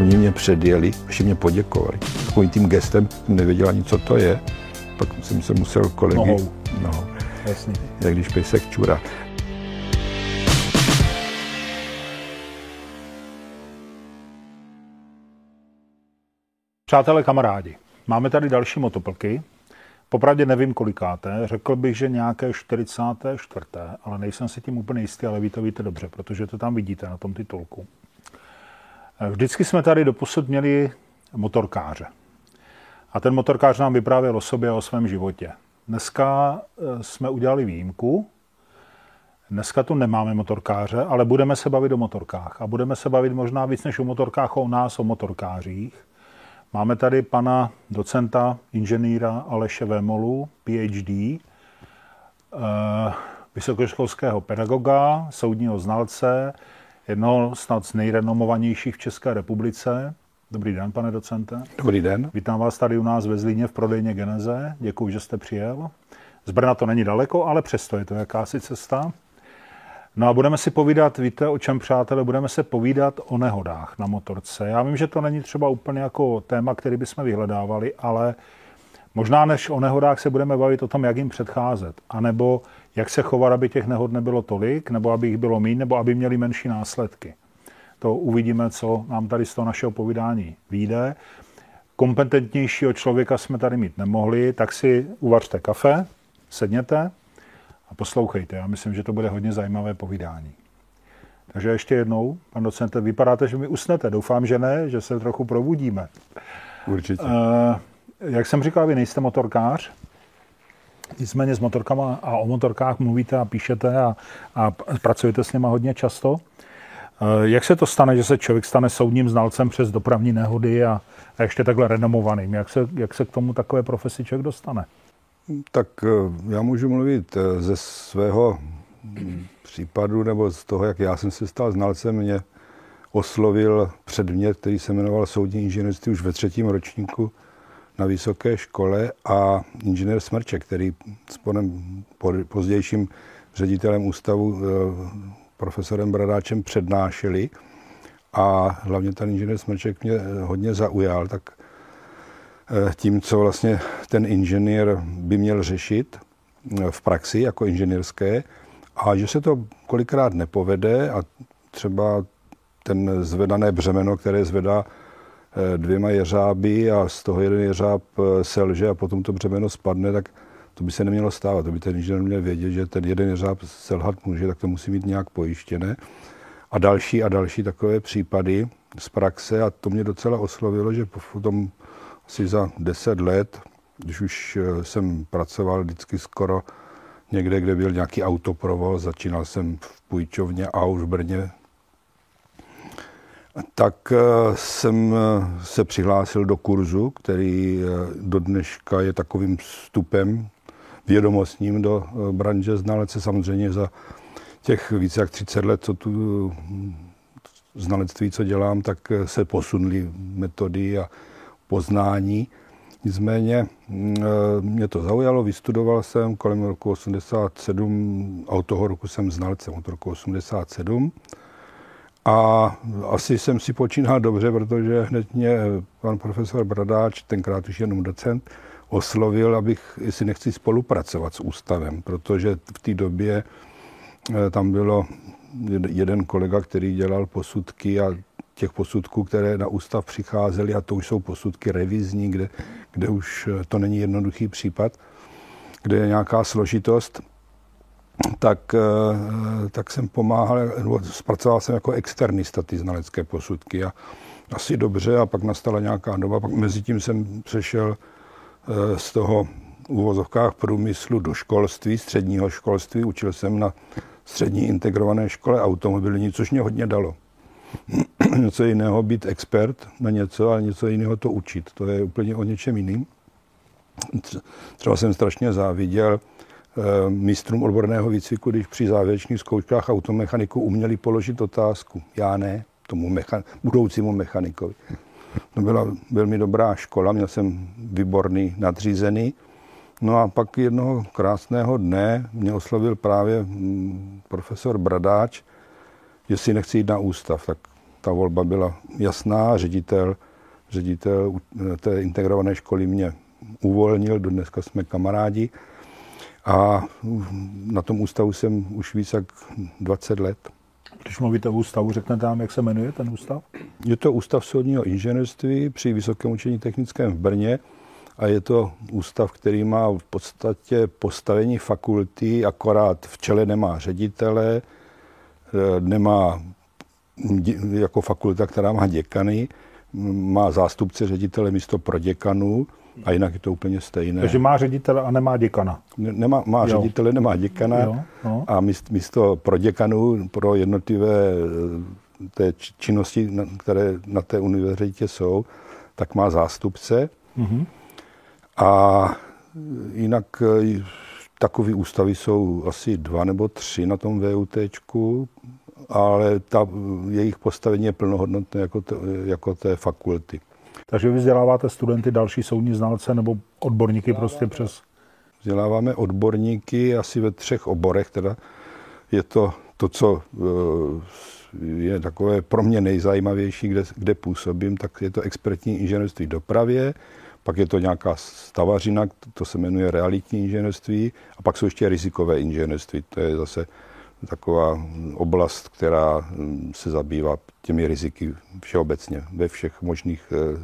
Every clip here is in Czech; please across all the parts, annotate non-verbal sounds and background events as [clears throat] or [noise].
Oni mě předjeli, ještě mě poděkovali. Takovým tím gestem nevěděla ani, co to je. Pak jsem se musel kolegy... Nohou. No, Jasně. jak když pejsek čura. Přátelé, kamarádi, máme tady další motoplky. Popravdě nevím kolikáté, řekl bych, že nějaké 44. ale nejsem si tím úplně jistý, ale vy to víte dobře, protože to tam vidíte na tom titulku. Vždycky jsme tady doposud měli motorkáře. A ten motorkář nám vyprávěl o sobě a o svém životě. Dneska eh, jsme udělali výjimku. Dneska tu nemáme motorkáře, ale budeme se bavit o motorkách. A budeme se bavit možná víc než o motorkách, o nás, o motorkářích. Máme tady pana docenta, inženýra Aleše Vémolu, PhD, eh, vysokoškolského pedagoga, soudního znalce, jednoho snad z nejrenomovanějších v České republice. Dobrý den, pane docente. Dobrý den. Vítám vás tady u nás ve Zlíně v prodejně Geneze. Děkuji, že jste přijel. Z Brna to není daleko, ale přesto je to jakási cesta. No a budeme si povídat, víte o čem, přátelé, budeme se povídat o nehodách na motorce. Já vím, že to není třeba úplně jako téma, který bychom vyhledávali, ale možná než o nehodách se budeme bavit o tom, jak jim předcházet, anebo jak se chovat, aby těch nehod nebylo tolik, nebo aby jich bylo méně, nebo aby měli menší následky. To uvidíme, co nám tady z toho našeho povídání vyjde. Kompetentnějšího člověka jsme tady mít nemohli, tak si uvařte kafe, sedněte a poslouchejte. Já myslím, že to bude hodně zajímavé povídání. Takže ještě jednou, pan docente, vypadáte, že mi usnete. Doufám, že ne, že se trochu probudíme. Určitě. Uh, jak jsem říkal, vy nejste motorkář, nicméně s motorkama a o motorkách mluvíte a píšete a, a pracujete s nimi hodně často. Uh, jak se to stane, že se člověk stane soudním znalcem přes dopravní nehody a, a ještě takhle renomovaným? Jak se, jak se k tomu takové profesi člověk dostane? Tak eh, já můžu mluvit eh, ze svého případu nebo z toho, jak já jsem se stal znalcem. Mě oslovil předmět, který se jmenoval soudní inženýrství už ve třetím ročníku na vysoké škole a inženýr Smrček, který s panem pozdějším ředitelem ústavu eh, profesorem Bradáčem přednášeli a hlavně ten inženýr Smrček mě hodně zaujal, tak Eh, tím, co vlastně ten inženýr by měl řešit eh, v praxi jako inženýrské a že se to kolikrát nepovede a třeba ten zvedané břemeno, které zvedá eh, dvěma jeřáby a z toho jeden jeřáb selže a potom to břemeno spadne, tak to by se nemělo stávat. To by ten inženýr měl vědět, že ten jeden jeřáb selhat může, tak to musí mít nějak pojištěné. A další a další takové případy z praxe a to mě docela oslovilo, že potom asi za deset let, když už eh, jsem pracoval vždycky skoro někde, kde byl nějaký autoprovoz, začínal jsem v půjčovně a už v Brně, tak eh, jsem eh, se přihlásil do kurzu, který do dneška je takovým vstupem vědomostním do branže znalece. Samozřejmě za těch více jak 30 let, co tu znalectví, co dělám, tak se posunuly metody a poznání. Nicméně mm, mě to zaujalo, vystudoval jsem kolem roku 87, a od toho roku jsem znalcem, od roku 87. A asi jsem si počínal dobře, protože hned mě pan profesor Bradáč, tenkrát už jenom docent, oslovil, abych, jestli nechci spolupracovat s ústavem, protože v té době e, tam bylo jeden kolega, který dělal posudky a těch posudků, které na ústav přicházely, a to už jsou posudky revizní, kde, kde už eh, to není jednoduchý případ, kde je nějaká složitost, tak, eh, tak jsem pomáhal, zpracoval jsem jako externista ty znalecké posudky a asi dobře a pak nastala nějaká doba, pak mezi tím jsem přešel eh, z toho uvozovkách průmyslu do školství, středního školství, učil jsem na střední integrované škole automobilní, což mě hodně dalo. [clears throat] něco jiného být expert na něco a něco jiného to učit. To je úplně o něčem jiným. Třeba jsem strašně záviděl mistrům odborného výcviku, když při závěrečných zkouškách automechaniku uměli položit otázku. Já ne, tomu mechan- budoucímu mechanikovi. To byla velmi dobrá škola, měl jsem výborný nadřízený. No a pak jednoho krásného dne mě oslovil právě mm, profesor Bradáč, že si nechci jít na ústav. Tak ta volba byla jasná, ředitel, ředitel té integrované školy mě uvolnil, do dneska jsme kamarádi. A na tom ústavu jsem už víc jak 20 let. Když mluvíte o ústavu, řeknete nám, jak se jmenuje ten ústav? Je to Ústav soudního inženýrství při Vysokém učení technickém v Brně a je to ústav, který má v podstatě postavení fakulty, akorát v čele nemá ředitele, eh, nemá jako fakulta, která má děkany, má zástupce ředitele místo pro děkanů a jinak je to úplně stejné. Takže má ředitele a nemá děkana. Nemá, má jo. ředitele, nemá děkana jo, jo. a místo pro děkanů, pro jednotlivé eh, té činnosti, které na té univerzitě jsou, tak má zástupce. Mm-hmm. A jinak eh, takové ústavy jsou asi dva nebo tři na tom VUT, ale ta, jejich postavení je plnohodnotné jako, to, jako té fakulty. Takže vy vzděláváte studenty, další soudní znalce nebo odborníky prostě přes... Vzděláváme odborníky asi ve třech oborech, teda je to to, co eh, je takové pro mě nejzajímavější, kde, kde působím, tak je to expertní inženýrství v dopravě, pak je to nějaká stavařina, to se jmenuje realitní inženýrství a pak jsou ještě rizikové inženýrství, to je zase taková oblast, která hm, se zabývá těmi riziky všeobecně ve všech možných eh,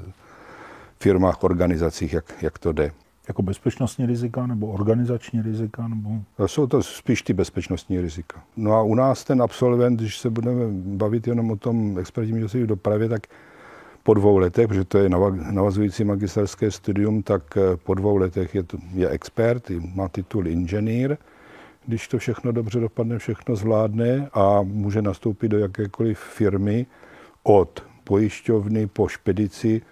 firmách, organizacích, jak, jak to jde. Jako bezpečnostní rizika nebo organizační rizika? Nebo... Jsou to spíš ty bezpečnostní rizika. No a u nás ten absolvent, když se budeme bavit jenom o tom expertním v dopravě, tak po dvou letech, protože to je navazující magisterské studium, tak eh, po dvou letech je, to, je expert, má titul inženýr, když to všechno dobře dopadne, všechno zvládne a může nastoupit do jakékoliv firmy od pojišťovny po špedici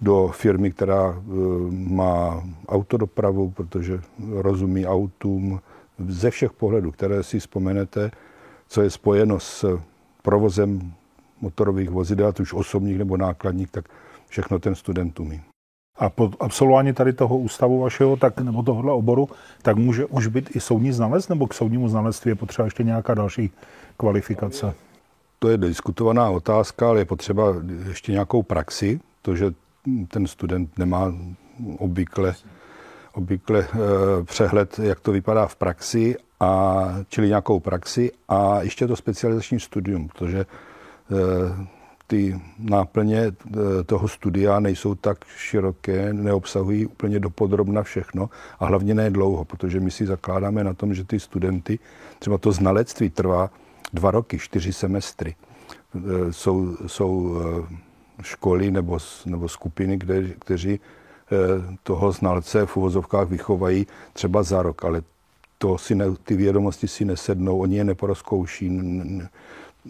do firmy, která e, má autodopravu, protože rozumí autům ze všech pohledů, které si vzpomenete, co je spojeno s provozem motorových vozidel, ať už osobních nebo nákladních, tak všechno ten student umí. A po absolvování tady toho ústavu vašeho, tak, nebo tohohle oboru, tak může už být i soudní znalec, nebo k soudnímu znalectví je potřeba ještě nějaká další kvalifikace? To je diskutovaná otázka, ale je potřeba ještě nějakou praxi, to, že ten student nemá obvykle, obvykle e, přehled, jak to vypadá v praxi, a, čili nějakou praxi a ještě to specializační studium, protože e, ty náplně e, toho studia nejsou tak široké, neobsahují úplně dopodrobna všechno a hlavně ne dlouho, protože my si zakládáme na tom, že ty studenty, třeba to znalectví trvá dva roky, čtyři semestry. E, jsou, jsou e, školy nebo, nebo skupiny, kde, kteří toho znalce v uvozovkách vychovají třeba za rok, ale to si ne, ty vědomosti si nesednou, oni je neporozkouší,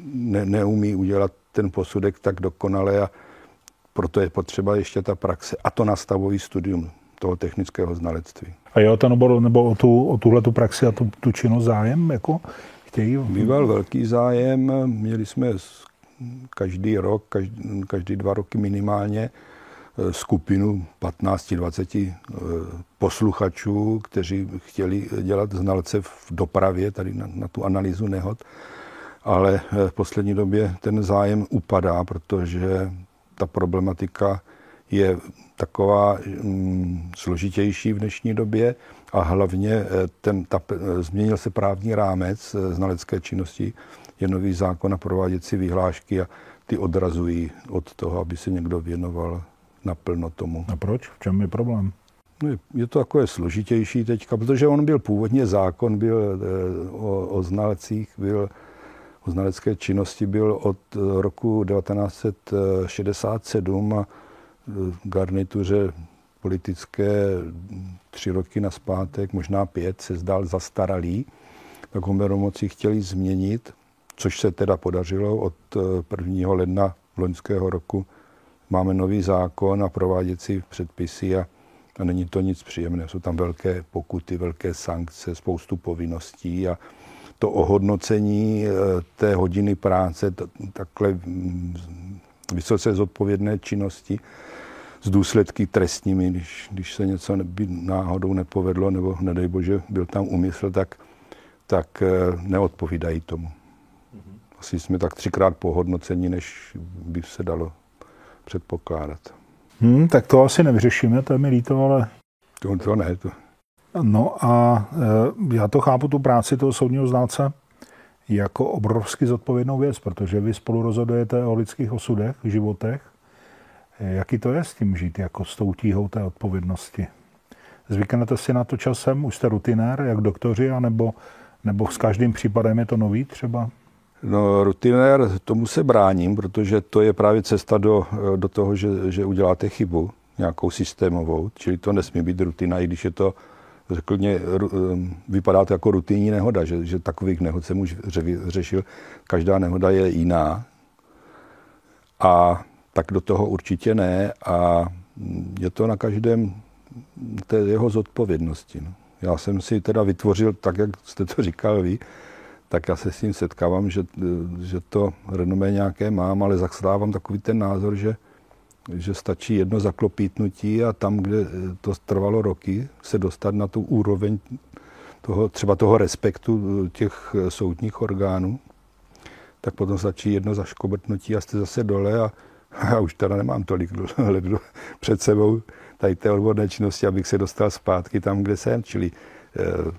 ne, neumí udělat ten posudek tak dokonale a proto je potřeba ještě ta praxe a to nastavový studium toho technického znalectví. A je o ten obor nebo o, tu, o tuhle tu praxi a tu, tu činnost zájem? Jako chtějí? Býval velký zájem, měli jsme každý rok, každý, každý dva roky minimálně eh, skupinu 15-20 eh, posluchačů, kteří chtěli dělat znalce v dopravě, tady na, na tu analýzu nehod ale eh, v poslední době ten zájem upadá, protože ta problematika je taková mm, složitější v dnešní době a hlavně eh, ten, ta, eh, změnil se právní rámec znalecké činnosti, je nový zákon a prováděcí vyhlášky a ty odrazují od toho, aby se někdo věnoval naplno tomu. A proč? V čem je problém? No je, je to takové složitější teďka, protože on byl původně zákon, byl o, o znalecích, byl znalecké činnosti byl od eh, roku 1967 a v garnituře politické tři roky na zpátek, možná pět, se zdál zastaralý, tak ho moci chtěli změnit, což se teda podařilo od 1. Eh, ledna loňského roku. Máme nový zákon a prováděcí předpisy a, a není to nic příjemného. Jsou tam velké pokuty, velké sankce, spoustu povinností a, to ohodnocení eh, té hodiny práce, takhle mm, vysoce zodpovědné činnosti s důsledky trestními, když, když se něco by náhodou nepovedlo, nebo nedej bože byl tam úmysl, tak, tak eh, neodpovídají tomu. asi jsme tak třikrát pohodnocení, než by se dalo předpokládat. Hmm, tak to asi nevyřešíme, to je mi líto, ale... To, to ne. To... No a e, já to chápu, tu práci toho soudního znalce, jako obrovsky zodpovědnou věc, protože vy spolu rozhodujete o lidských osudech, životech. Jaký to je s tím žít, jako s tou tíhou té odpovědnosti? Zvyknete si na to časem? Už jste rutinér, jak doktoři, anebo, nebo s každým případem je to nový třeba? No, rutinér, tomu se bráním, protože to je právě cesta do, do toho, že, že uděláte chybu nějakou systémovou, čili to nesmí být rutina, i když je to, řekl mě, vypadá to jako rutinní nehoda, že, že takových nehod jsem už řešil. Každá nehoda je jiná. A tak do toho určitě ne a je to na každém té jeho zodpovědnosti. No. Já jsem si teda vytvořil, tak jak jste to říkal vy, tak já se s tím setkávám, že, že to renomé nějaké mám, ale zastávám takový ten názor, že, že stačí jedno zaklopítnutí a tam, kde to trvalo roky, se dostat na tu úroveň toho, třeba toho respektu těch soudních orgánů, tak potom stačí jedno zaškobrtnutí a jste zase dole a [laughs] já už teda nemám tolik [laughs] let před sebou tady té odborné činnosti, abych se dostal zpátky tam, kde jsem, čili eh,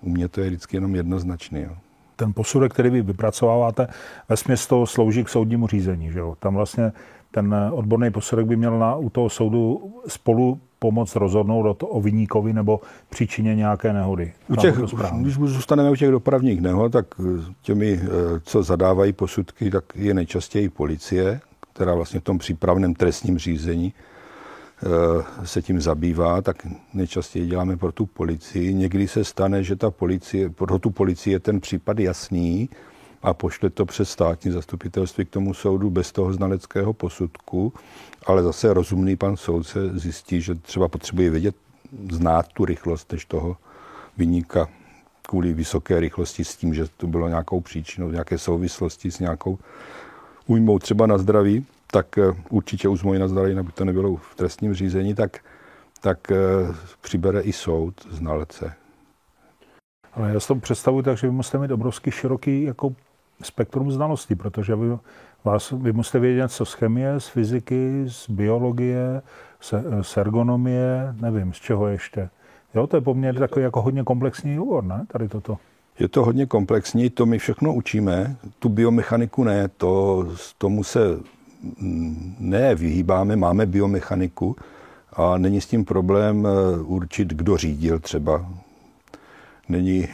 u mě to je vždycky jenom jednoznačný. Jo ten posudek, který vy vypracováváte, ve to slouží k soudnímu řízení. Že jo? Tam vlastně ten odborný posudek by měl na, u toho soudu spolu pomoct rozhodnout o, o vyníkovi nebo příčině nějaké nehody. U těch, když zůstaneme u těch dopravních nehod, tak těmi, eh, co zadávají posudky, tak je nejčastěji policie, která vlastně v tom přípravném trestním řízení Eh, se tím zabývá, tak nejčastěji děláme pro tu policii. Někdy se stane, že ta policie, pro tu policii je ten případ jasný a pošle to přes státní zastupitelství k tomu soudu bez toho znaleckého posudku, ale zase rozumný pan soudce zjistí, že třeba potřebuje vědět, znát tu rychlost než toho vyníka kvůli vysoké rychlosti s tím, že to bylo nějakou příčinou, nějaké souvislosti s nějakou újmou třeba na zdraví tak eh, určitě už moji nazdarí, aby to nebylo v trestním řízení, tak, tak eh, přibere i soud znalce. Ale já si to představuji tak, že vy musíte mít obrovský široký jako spektrum znalostí, protože vy, vás, vy musíte vědět co z chemie, z fyziky, z biologie, z, z ergonomie, nevím, z čeho ještě. Jo, to je poměrně takový jako hodně komplexní úvod, ne, tady toto. Je to hodně komplexní, to my všechno učíme, tu biomechaniku ne, to, tomu se ne vyhýbáme, máme biomechaniku a není s tím problém eh, určit, kdo řídil třeba. Není,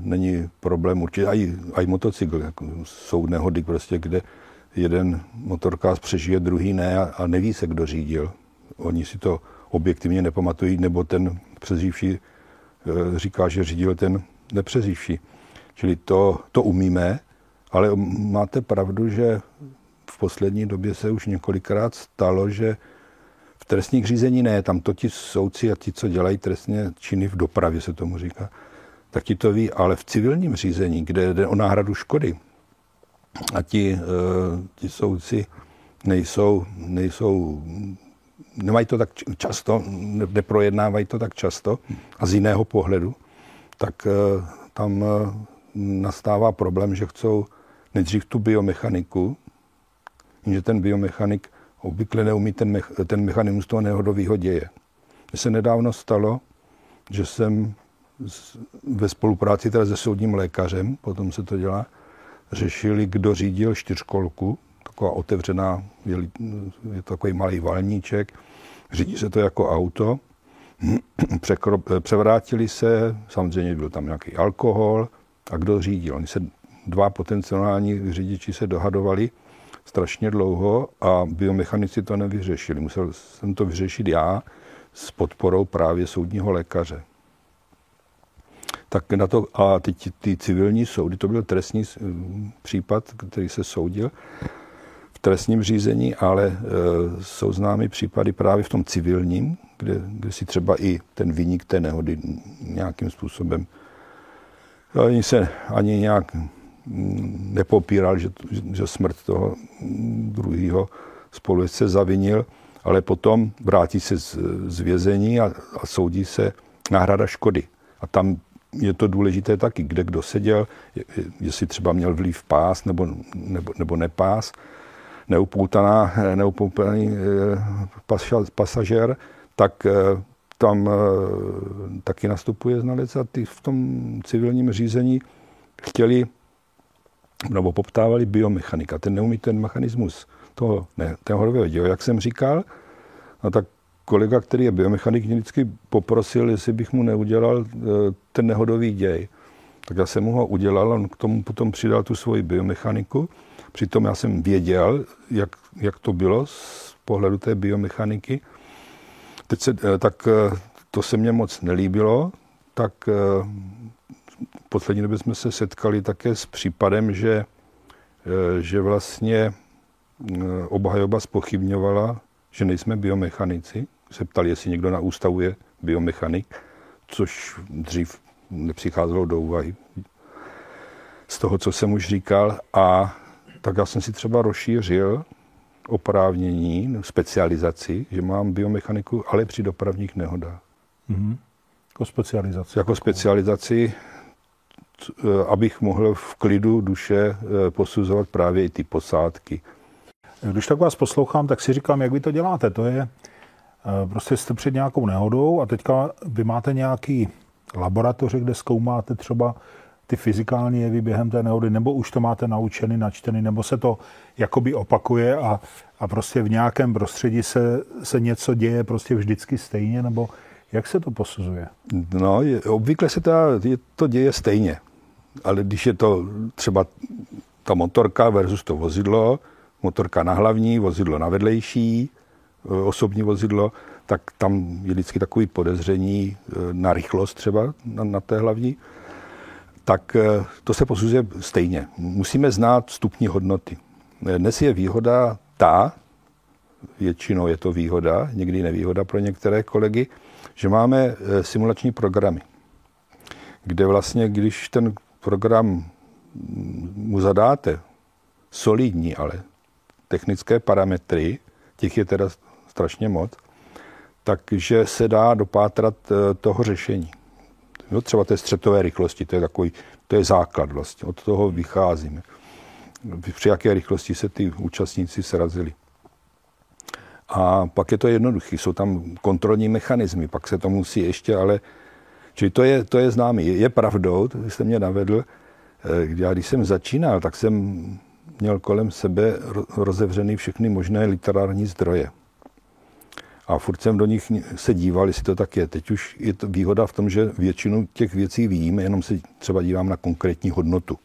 není problém určit, aj, aj motocykl, jako jsou nehody prostě, kde jeden motorkář přežije, druhý ne a, a neví se, kdo řídil. Oni si to objektivně nepamatují, nebo ten přeživší eh, říká, že řídil ten nepřeživší. Čili to, to umíme, ale máte pravdu, že v poslední době se už několikrát stalo, že v trestních řízení ne, tam to ti soudci a ti, co dělají trestně činy v dopravě, se tomu říká, tak ti to ví, ale v civilním řízení, kde jde o náhradu škody, a ti, uh, ti soudci nejsou, nejsou, nemají to tak často, neprojednávají to tak často a z jiného pohledu, tak uh, tam uh, nastává problém, že chcou nejdřív tu biomechaniku, že ten biomechanik obvykle neumí ten, mech, ten mechanismus toho nehodového děje. Mně se nedávno stalo, že jsem ve spolupráci teda se soudním lékařem, potom se to dělá, řešili, kdo řídil čtyřkolku, taková otevřená, je, je to takový malý valníček, řídí se to jako auto, [clears throat] převrátili se, samozřejmě byl tam nějaký alkohol, a kdo řídil. Oni se dva potenciální řidiči se dohadovali, strašně dlouho a biomechanici to nevyřešili. Musel jsem to vyřešit já s podporou právě soudního lékaře. Tak na to, a teď ty civilní soudy, to byl trestní případ, který se soudil v trestním řízení, ale e, jsou známy případy právě v tom civilním, kde, kde si třeba i ten vynik té nehody nějakým způsobem ani se ani nějak nepopíral, že, že smrt toho druhého spolujezdce zavinil, ale potom vrátí se z, z vězení a, a soudí se náhrada škody. A tam je to důležité taky, kde kdo seděl, jestli třeba měl vliv pás nebo, nebo, nebo nepás, neupoutaná, neupoutaný eh, pasažér, tak eh, tam eh, taky nastupuje znalec a ty v tom civilním řízení chtěli nebo poptávali biomechanika. Ten neumí ten mechanismus toho, ne, ten hodového děla, jak jsem říkal, no tak kolega, který je biomechanik, mě vždycky poprosil, jestli bych mu neudělal eh, ten nehodový děj. Tak já jsem mu ho udělal, on k tomu potom přidal tu svoji biomechaniku. Přitom já jsem věděl, jak, jak to bylo z pohledu té biomechaniky. Teď se, eh, tak eh, to se mně moc nelíbilo, tak v poslední době jsme se setkali také s případem, že, že vlastně obhajoba spochybňovala, že nejsme biomechanici, se ptali, jestli někdo na ústavu je biomechanik, což dřív nepřicházelo do úvahy z toho, co jsem už říkal. A tak já jsem si třeba rozšířil oprávnění, specializaci, že mám biomechaniku, ale při dopravních nehodách. Mm-hmm. Jako specializaci. Jako specializaci, abych mohl v klidu duše eh, posuzovat právě i ty posádky. Když tak vás poslouchám, tak si říkám, jak vy to děláte. To je, Eh, prostě jste před nějakou nehodou a teďka vy máte nějaký laboratoře, kde zkoumáte třeba ty fyzikální jevy během té nehody, nebo už to máte naučený, načtený, nebo se to jakoby opakuje a, a prostě v nějakém prostředí se, se něco děje prostě vždycky stejně, nebo jak se to posuzuje? No, je, obvykle se to, je, to děje stejně, ale když je to třeba ta motorka versus to vozidlo, motorka na hlavní, vozidlo na vedlejší, Eh, osobní vozidlo, tak tam je vždycky takový podezření eh, na rychlost třeba na, na té hlavní, tak eh, to se posuzuje stejně. Musíme znát stupní hodnoty. Dnes je výhoda ta, většinou je to výhoda, někdy nevýhoda pro některé kolegy, že máme simulační programy, kde vlastně, když ten program mu zadáte solidní, ale technické parametry, těch je teda strašně moc, takže se dá dopátrat eh, toho řešení. No, třeba té střetové rychlosti, to je takový, to je základ vlastně, od toho vycházíme. Při jaké rychlosti se ty účastníci srazili. A pak je to jednoduché, jsou tam kontrolní mechanismy, pak se to musí ještě, ale čili to je, to je známý. Je, je pravdou, to jste mě navedl, eh, já když jsem začínal, tak jsem měl kolem sebe rozevřený všechny možné literární zdroje a furt jsem do nich se díval, jestli to tak je. Teď už je to výhoda v tom, že většinu těch věcí vím, jenom se třeba dívám na konkrétní hodnotu.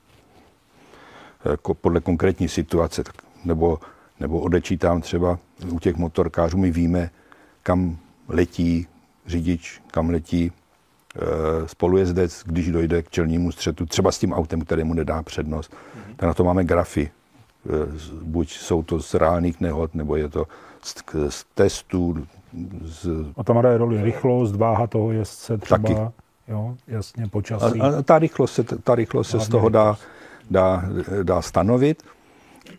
Jako podle konkrétní situace. Nebo, nebo odečítám třeba u těch motorkářů, my víme, kam letí řidič, kam letí e, spolujezdec, když dojde k čelnímu střetu, třeba s tím autem, kterému nedá přednost. Mm-hmm. Tak na to máme grafy. E, buď jsou to z reálných nehod, nebo je to z, z testů. Z... A tam hraje roli rychlost, váha toho jezdce třeba, Taky. jo, jasně, počasí. A, a ta rychlost se, ta rychlost se z toho dá, dá, dá stanovit,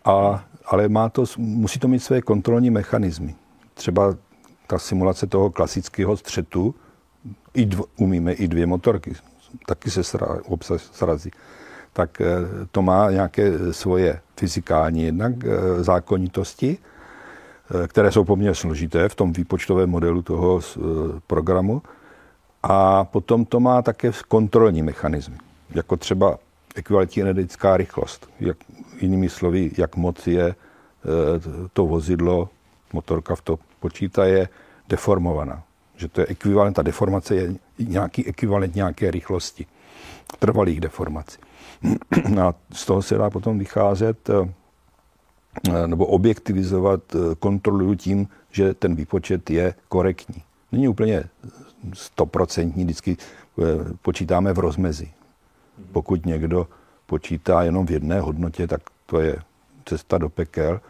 a, ale má to, musí to mít své kontrolní mechanismy. Třeba ta simulace toho klasického střetu, i dv, umíme i dvě motorky, taky se sra, srazí. Tak eh, to má nějaké svoje fyzikální jednak eh, zákonitosti, které jsou poměrně složité v tom výpočtovém modelu toho eh, programu. A potom to má také kontrolní mechanismy, jako třeba ekvivalentní energetická rychlost. Jak, jinými slovy, jak moc je eh, to vozidlo, motorka v to počítá, je deformovaná. Že to je ekvivalent, ta deformace je nějaký ekvivalent nějaké rychlosti, trvalých deformací. [clears throat] A z toho se dá potom vycházet Eh, nebo objektivizovat eh, kontrolu tím, že ten výpočet je korektní. Není úplně stoprocentní, vždycky eh, počítáme v rozmezi. Pokud někdo počítá jenom v jedné hodnotě, tak to je cesta do pekel.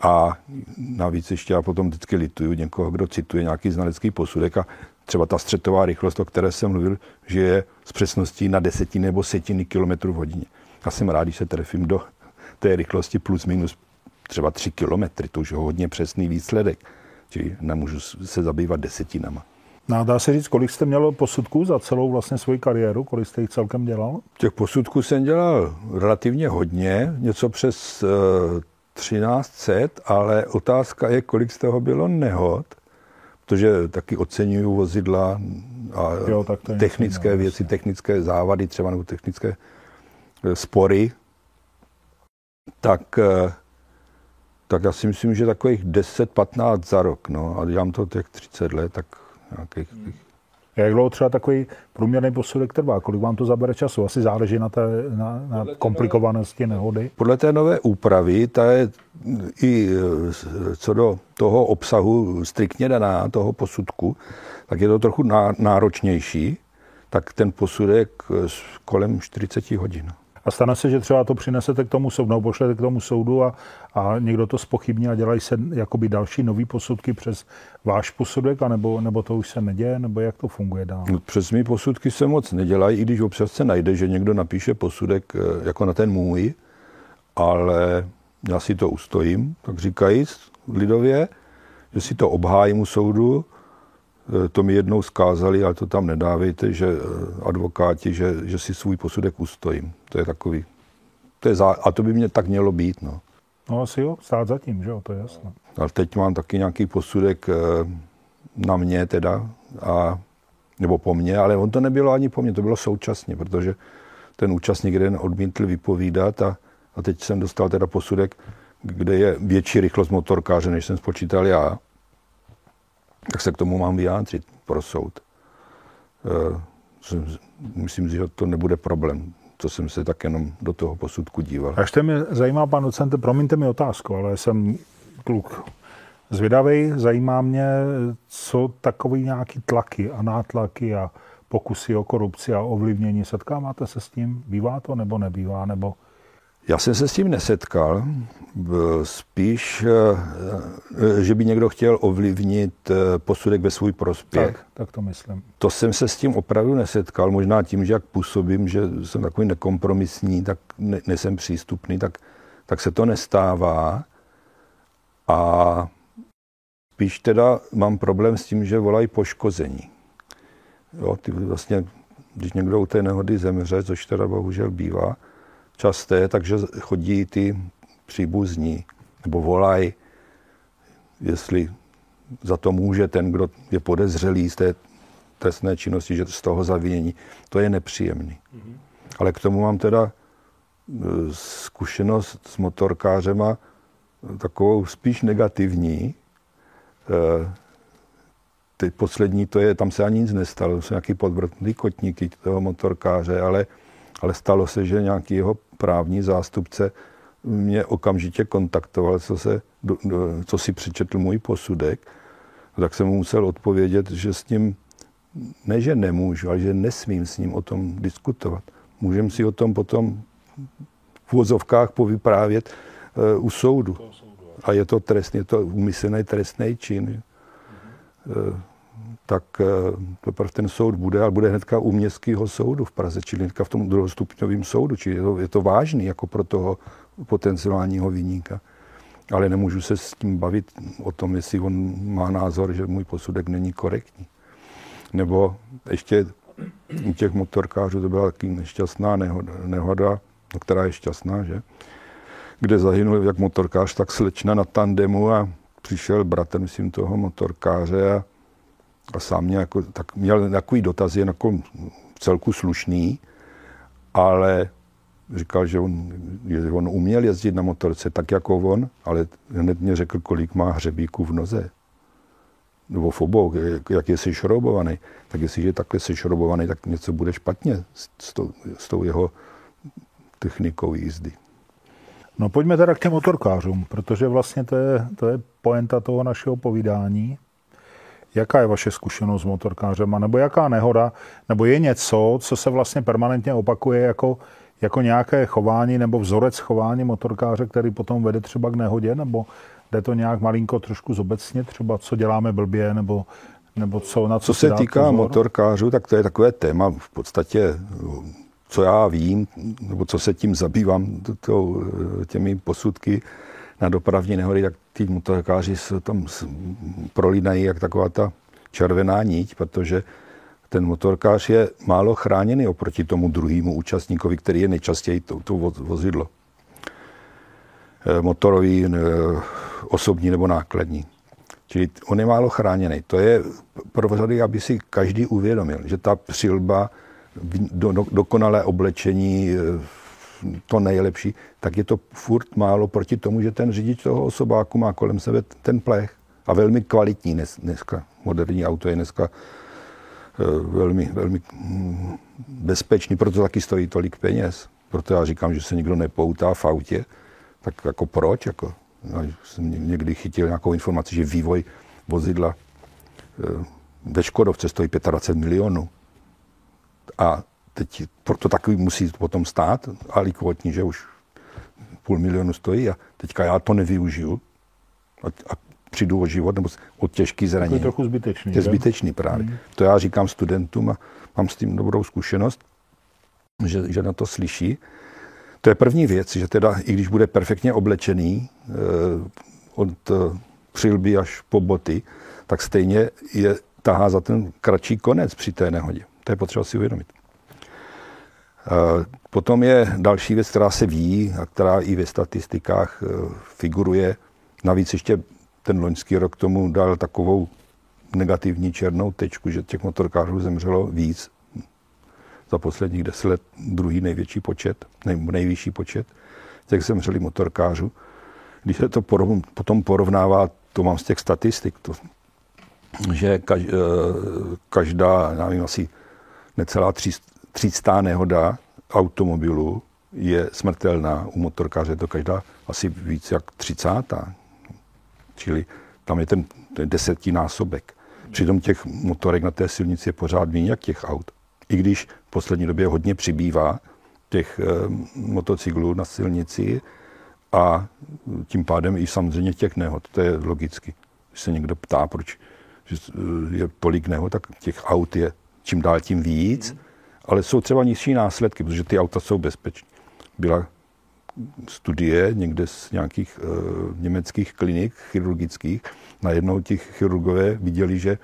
A navíc ještě já potom vždycky lituju někoho, kdo cituje nějaký znalecký posudek a třeba ta střetová rychlost, o které jsem mluvil, že je s přesností na desetiny nebo setiny kilometrů v hodině. Já jsem rád, když se trefím do té rychlosti plus minus třeba 3 kilometry, to už je hodně přesný výsledek. Čili nemůžu se zabývat desetinama. No, dá se říct, kolik jste měl posudků za celou vlastně svoji kariéru? Kolik jste jich celkem dělal? Těch posudků jsem dělal relativně hodně, něco přes uh, 1300, ale otázka je, kolik z toho bylo nehod, protože taky oceňuju vozidla a jo, tak to technické věci, technické závady třeba nebo technické eh, spory, tak, eh, tak já si myslím, že takových 10-15 za rok, no, a dělám to těch 30 let, tak nějakých hmm. Jak dlouho třeba takový průměrný posudek trvá? Kolik vám to zabere času? Asi záleží na, té, na, na komplikovanosti nehody. Podle té nové úpravy, ta je i co do toho obsahu striktně daná, toho posudku, tak je to trochu náročnější, tak ten posudek kolem 40 hodin. A stane se, že třeba to přinesete k tomu soudu, nebo pošlete k tomu soudu a, a někdo to spochybní a dělají se jakoby další nový posudky přes váš posudek, anebo, nebo to už se neděje, nebo jak to funguje dál? No, přes mý posudky se moc nedělají, i když občas se najde, že někdo napíše posudek eh, jako na ten můj, ale já si to ustojím, tak říkají lidově, že si to obhájím u soudu, to mi jednou zkázali, ale to tam nedávejte, že eh, advokáti, že, že si svůj posudek ustojím. To je takový, to je zá, a to by mě tak mělo být, no. No asi jo, stát zatím, že jo, to je jasné. Ale teď mám taky nějaký posudek eh, na mě teda, a, nebo po mně, ale on to nebylo ani po mně, to bylo současně, protože ten účastník jeden odmítl vypovídat a, a teď jsem dostal teda posudek, kde je větší rychlost motorkáře, než jsem spočítal já tak se k tomu mám vyjádřit pro soud. Eh, myslím si, že to nebude problém. To jsem se tak jenom do toho posudku díval. Až to mě zajímá, pan docent, promiňte mi otázku, ale jsem kluk zvědavý, zajímá mě, co takový nějaký tlaky a nátlaky a pokusy o korupci a ovlivnění. Setkáváte se s tím? Bývá to nebo nebývá? Nebo já jsem se s tím nesetkal, spíš, eh, eh, že by někdo chtěl ovlivnit eh, posudek ve svůj prospěch. Tak, tak to myslím. To jsem se s tím opravdu nesetkal, možná tím, že jak působím, že jsem takový nekompromisní, tak ne, nejsem přístupný, tak, tak se to nestává. A spíš teda mám problém s tím, že volají poškození. Jo, ty vlastně, když někdo u té nehody zemře, což teda bohužel bývá, časté, takže chodí ty příbuzní nebo volají, jestli za to může ten, kdo je podezřelý z té trestné činnosti, že z toho zavinění. To je nepříjemný. Mm-hmm. Ale k tomu mám teda e, zkušenost s motorkářema takovou spíš negativní. E, ty poslední, to je, tam se ani nic nestalo, jsou nějaký podvrtný kotníky toho motorkáře, ale ale stalo se, že nějaký jeho právní zástupce mě okamžitě kontaktoval, co, se, co si přečetl můj posudek, tak jsem mu musel odpovědět, že s ním, ne že nemůžu, ale že nesmím s ním o tom diskutovat. Můžeme si o tom potom v úvozovkách povyprávět uh, u soudu. A je to trestný, je to umyslný trestný čin. Tak eh, teprve ten soud bude, ale bude hnedka u městského soudu v Praze, čili hnedka v tom druhostupňovém soudu, čili je to, je to vážný jako pro toho potenciálního vyníka. Ale nemůžu se s tím bavit o tom, jestli on má názor, že můj posudek není korektní. Nebo ještě u těch motorkářů to byla taky nešťastná nehoda, nehoda no, která je šťastná, že? Kde zahynul jak motorkář, tak slečna na tandemu a přišel bratr, myslím, toho motorkáře a a sám mě jako, tak měl takový dotazy, jako celku slušný, ale říkal, že on, že on uměl jezdit na motorce tak jako on, ale hned mě řekl, kolik má hřebíků v noze. Nebo v obou, jak, jak je sešrobovaný. Tak jestliže je takhle sešrobovaný, tak něco bude špatně s, s, tou, s tou jeho technikou jízdy. No pojďme teda k těm motorkářům, protože vlastně to je, to je poenta toho našeho povídání. Jaká je vaše zkušenost s motorkářem? Nebo jaká nehoda? Nebo je něco, co se vlastně permanentně opakuje jako, jako nějaké chování nebo vzorec chování motorkáře, který potom vede třeba k nehodě? Nebo jde to nějak malinko trošku zobecně, třeba co děláme blbě, nebo, nebo co, na co, co se týká pozor? motorkářů, tak to je takové téma v podstatě, co já vím, nebo co se tím zabývám, to, těmi posudky, na dopravní nehody, tak ty motorkáři se tam prolínají jak taková ta červená níť, protože ten motorkář je málo chráněný oproti tomu druhému účastníkovi, který je nejčastěji to, to vozidlo. Motorový, osobní nebo nákladní. Čili on je málo chráněný. To je pro řady, aby si každý uvědomil, že ta přilba, do, do, dokonalé oblečení, to nejlepší, tak je to furt málo proti tomu, že ten řidič toho osobáku má kolem sebe ten plech. A velmi kvalitní dnes, dneska. Moderní auto je dneska eh, velmi, velmi mm, bezpečný, proto taky stojí tolik peněz. Proto já říkám, že se nikdo nepoutá v autě. Tak jako proč? Jako, já jsem někdy chytil nějakou informaci, že vývoj vozidla eh, ve Škodovce stojí 25 milionů. A teď proto takový musí potom stát, ale kvotní, že už půl milionu stojí a teďka já to nevyužiju a, a přijdu o život nebo o těžký zranění. To je trochu zbytečný. To je zbytečný právě. Hmm. To já říkám studentům a mám s tím dobrou zkušenost, že, že na to slyší. To je první věc, že teda i když bude perfektně oblečený eh, od eh, přilby až po boty, tak stejně je tahá za ten kratší konec při té nehodě. To je potřeba si uvědomit. Potom je další věc, která se ví a která i ve statistikách e, figuruje. Navíc ještě ten loňský rok tomu dal takovou negativní černou tečku, že těch motorkářů zemřelo víc za posledních deset let druhý největší počet, nebo nejvyšší počet těch zemřelých motorkářů. Když se to potom porovnává, to mám z těch statistik, to, že e, každá, já nevím, asi necelá 300, tříctá nehoda automobilu je smrtelná. U motorkáře je to každá asi víc jak třicátá. Čili tam je ten, ten desetinásobek. Přitom těch motorek na té silnici je pořád méně jak těch aut. I když v poslední době hodně přibývá těch e, motocyklů na silnici a tím pádem i samozřejmě těch nehod. To je logicky. Když se někdo ptá, proč je tolik nehod, tak těch aut je čím dál tím víc. Mm ale jsou třeba nižší následky, protože ty auta jsou bezpečné. Byla studie někde z nějakých uh, německých klinik chirurgických. Najednou ti chirurgové viděli, že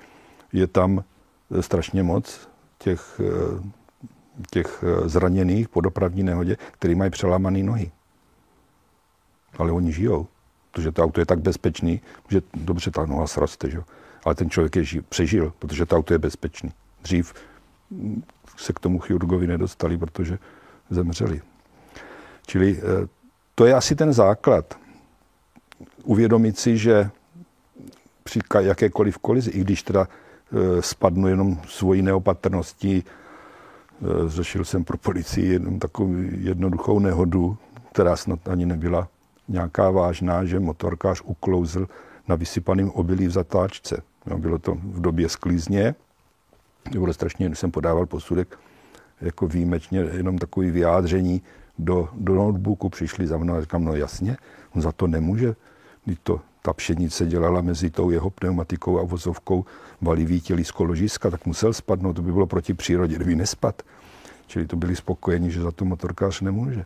je tam eh, strašně moc těch, uh, těch zraněných po dopravní nehodě, který mají přelámané nohy. Ale oni žijou, protože to auto je tak bezpečný, že dobře ta noha sroste, že? ale ten člověk je ži- přežil, protože to auto je bezpečný. Dřív se k tomu chirurgovi nedostali, protože zemřeli. Čili eh, to je asi ten základ. Uvědomit si, že při jakékoliv kolizi, i když teda eh, spadnu jenom svojí neopatrností, eh, řešil jsem pro policii jenom takovou jednoduchou nehodu, která snad ani nebyla nějaká vážná, že motorkář uklouzl na vysypaném obilí v zatáčce. bylo to v době sklízně, to bylo strašně, když jsem podával posudek, jako výjimečně jenom takový vyjádření do, do notebooku přišli za mnou a říkám, no jasně, on za to nemůže, když to ta pšenice dělala mezi tou jeho pneumatikou a vozovkou valivý tělisko ložiska, tak musel spadnout, to by bylo proti přírodě, kdyby nespad. Čili to byli spokojeni, že za to motorkář nemůže.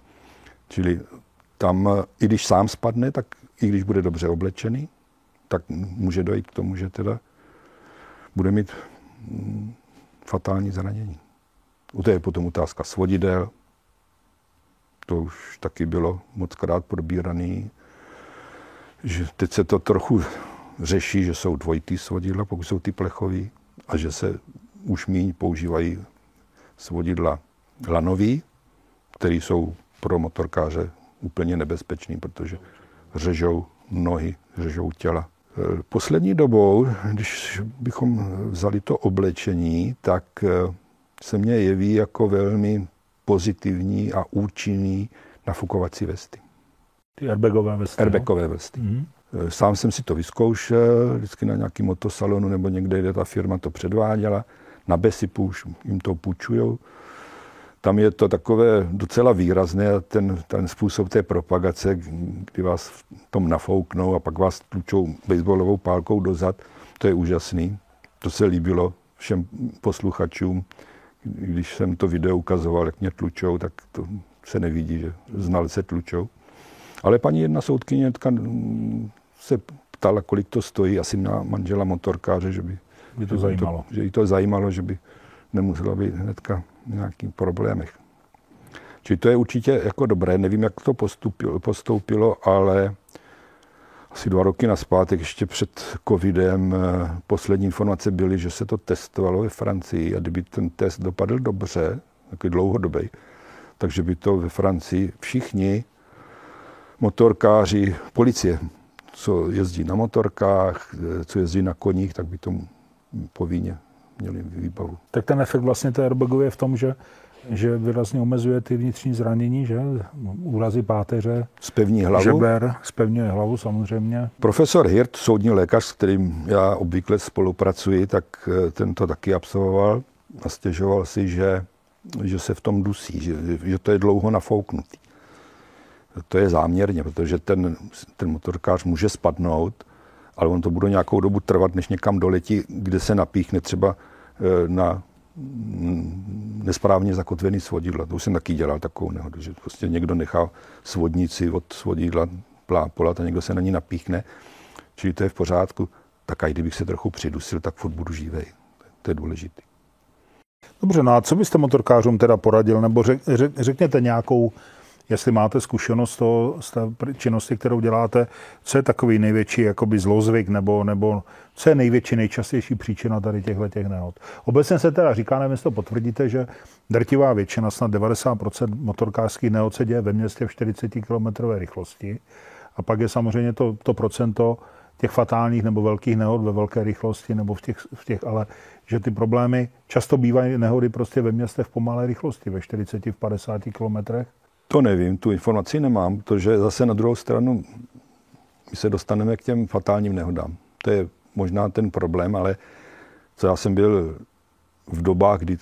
Čili tam, i když sám spadne, tak i když bude dobře oblečený, tak může dojít k tomu, že teda bude mít mm, fatální zranění. To je potom otázka svodidel, to už taky bylo moc krát probíraný, že teď se to trochu řeší, že jsou dvojitý svodidla, pokud jsou ty plechový, a že se už míň používají svodidla lanový, které jsou pro motorkáře úplně nebezpečný, protože řežou nohy, řežou těla. Poslední dobou, když bychom vzali to oblečení, tak eh, se mně jeví jako velmi pozitivní a účinný nafukovací vesty. Ty airbagové vesty. Airbagové vesty. Mm-hmm. Sám jsem si to vyzkoušel, vždycky na nějaký motosalonu nebo někde, kde ta firma to předváděla. Na Besipu už jim to půjčujou. Tam je to takové docela výrazné, ten, ten způsob té propagace, kdy vás v tom nafouknou a pak vás tlučou baseballovou pálkou dozad, to je úžasný. To se líbilo všem posluchačům. Když jsem to video ukazoval, jak mě tlučou, tak to se nevidí, že znalce tlučou. Ale paní jedna soudkyně se ptala, kolik to stojí. Asi měla manžela motorkáře, že by By to zajímalo. To, že jí to zajímalo, že by nemusela být hnedka nějakých problémech. Čili to je určitě jako dobré, nevím, jak to postupilo, postoupilo, ale asi dva roky naspátek, ještě před covidem, eh, poslední informace byly, že se to testovalo ve Francii a kdyby ten test dopadl dobře, takový dlouhodobý, takže by to ve Francii všichni motorkáři, policie, co jezdí na motorkách, eh, co jezdí na koních, tak by to povinně měli výbavu. Tak ten efekt vlastně té airbagu je v tom, že že výrazně omezuje ty vnitřní zranění, že? Úrazy páteře, spevní hlavu. žeber, spevňuje hlavu samozřejmě. Profesor Hirt, soudní lékař, s kterým já obvykle spolupracuji, tak eh, ten to taky absolvoval a stěžoval si, že, že se v tom dusí, že, že to je dlouho nafouknutý. To je záměrně, protože ten, ten motorkář může spadnout, ale on to bude nějakou dobu trvat, než někam doletí, kde se napíchne třeba eh, na nesprávně zakotvený svodidla. To už jsem taky dělal takovou nehodu, že prostě někdo nechá svodnici od svodidla plápolat a někdo se na ní napíchne. Čili to je v pořádku. Tak a kdybych se trochu přidusil, tak furt budu živej. To je důležité. Dobře, no a co byste motorkářům teda poradil? Nebo řek, řekněte nějakou jestli máte zkušenost to, z té činnosti, kterou děláte, co je takový největší jakoby zlozvyk, nebo, nebo co je největší, nejčastější příčina tady těchto těch nehod. Obecně se teda říká, nevím, jestli to potvrdíte, že drtivá většina, snad 90% motorkářských nehod se děje ve městě v 40 km rychlosti. A pak je samozřejmě to, to procento těch fatálních nebo velkých nehod ve velké rychlosti nebo v těch, v těch, ale že ty problémy často bývají nehody prostě ve městech v pomalé rychlosti, ve 40, v 50 kilometrech to nevím, tu informaci nemám, protože zase na druhou stranu my se dostaneme k těm fatálním nehodám. To je možná ten problém, ale co já jsem byl v dobách, kdy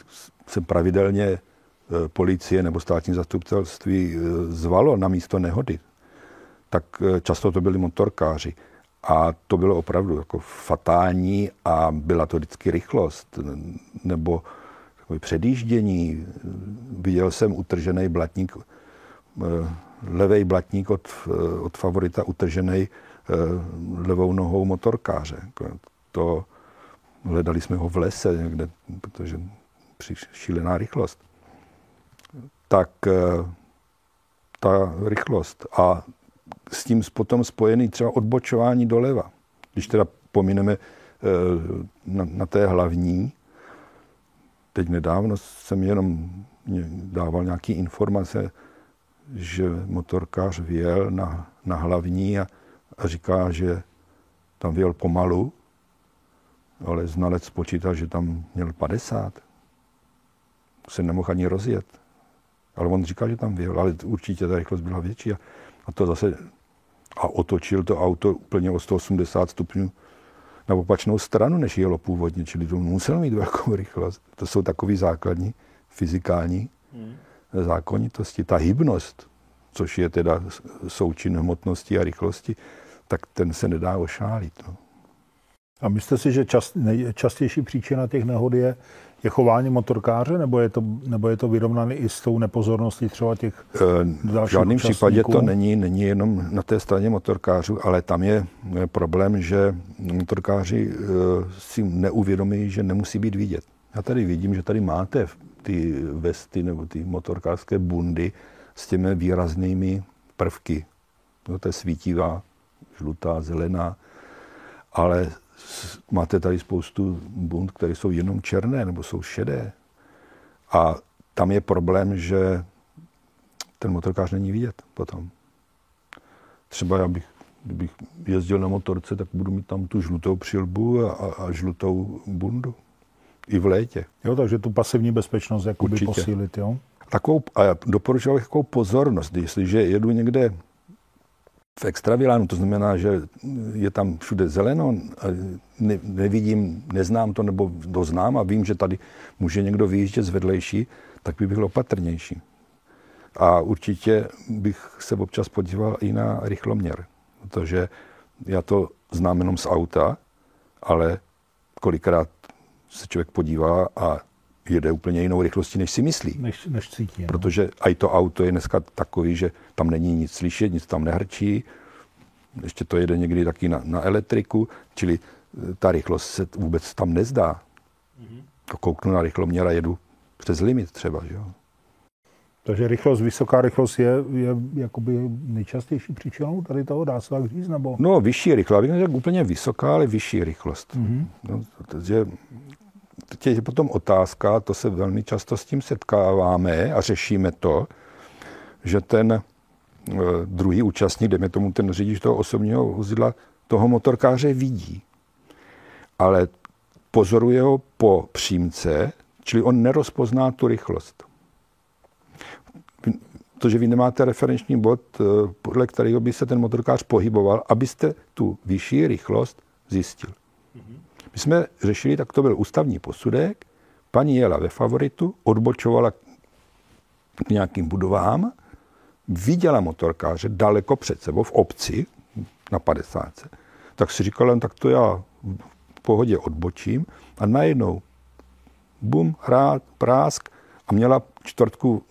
se pravidelně e, policie nebo státní zastupitelství e, zvalo na místo nehody, tak e, často to byli motorkáři. A to bylo opravdu jako fatální a byla to vždycky rychlost nebo předjíždění. Viděl jsem utržený blatník levej blatník od, eh, od favorita utržený eh, levou nohou motorkáře. To hledali jsme ho v lese někde, protože šílená rychlost. Tak ta rychlost a s tím potom spojený třeba odbočování doleva. Když teda pomineme na, na té hlavní, teď nedávno jsem jenom dával nějaké informace, že motorkář vyjel na, na hlavní a, a říká, že tam vyjel pomalu, ale znalec počítal, že tam měl 50. Se nemohl ani rozjet. Ale on říkal, že tam vyjel, ale určitě ta rychlost byla větší. A, a to zase a otočil to auto úplně o 180 stupňů na opačnou stranu, než jelo původně, čili to musel mít velkou rychlost. To jsou takový základní fyzikální hmm zákonitosti, ta hybnost, což je teda součin hmotnosti a rychlosti, tak ten se nedá ošálit. No. A myslíte si, že čast, nejčastější příčina těch nehod je, je chování motorkáře, nebo je, to, nebo je to vyrovnané i s tou nepozorností třeba těch e, V žádném případě to není, není jenom na té straně motorkářů, ale tam je problém, že motorkáři e, si neuvědomí, že nemusí být vidět. Já tady vidím, že tady máte ty vesty nebo ty motorkářské bundy s těmi výraznými prvky. No, to je svítivá, žlutá, zelená, ale máte tady spoustu bund, které jsou jenom černé nebo jsou šedé. A tam je problém, že ten motorkář není vidět potom. Třeba já bych, kdybych jezdil na motorce, tak budu mít tam tu žlutou přilbu a, a, a žlutou bundu i v létě. Jo, takže tu pasivní bezpečnost jakoby Určitě. posílit, jo? Takovou, a doporučoval bych takovou pozornost, jestliže jedu někde v extravilánu, to znamená, že je tam všude zeleno, ne, nevidím, neznám to nebo doznám a vím, že tady může někdo vyjíždět z vedlejší, tak bych byl opatrnější. A určitě bych se občas podíval i na rychloměr, protože já to znám jenom z auta, ale kolikrát se člověk podívá a jede úplně jinou rychlostí, než si myslí. Než, než cítí. No. Protože i to auto je dneska takový, že tam není nic slyšet, nic tam nehrčí. Ještě to jede někdy taky na, na elektriku, čili ta rychlost se vůbec tam nezdá. Mm-hmm. Kouknu na rychloměr jedu přes limit třeba. Že jo? Takže rychlost, vysoká rychlost je, je jakoby nejčastější příčinou tady toho, dá se tak říct? Nebo? No, vyšší rychlost, abych řekl úplně vysoká, ale vyšší rychlost. Mm-hmm. No, takže teď je potom otázka, to se velmi často s tím setkáváme a řešíme to, že ten e, druhý účastník, dejme tomu ten řidič toho osobního vozidla, toho motorkáře vidí. Ale pozoruje ho po přímce, čili on nerozpozná tu rychlost to, že vy nemáte referenční bod, eh, podle kterého by se ten motorkář pohyboval, abyste tu vyšší rychlost zjistil. My jsme řešili, tak to byl ústavní posudek, paní jela ve favoritu, odbočovala k nějakým budovám, viděla motorkáře daleko před sebou v obci na 50. Tak si říkala, tak to já v pohodě odbočím a najednou bum, rád, prásk a měla čtvrtku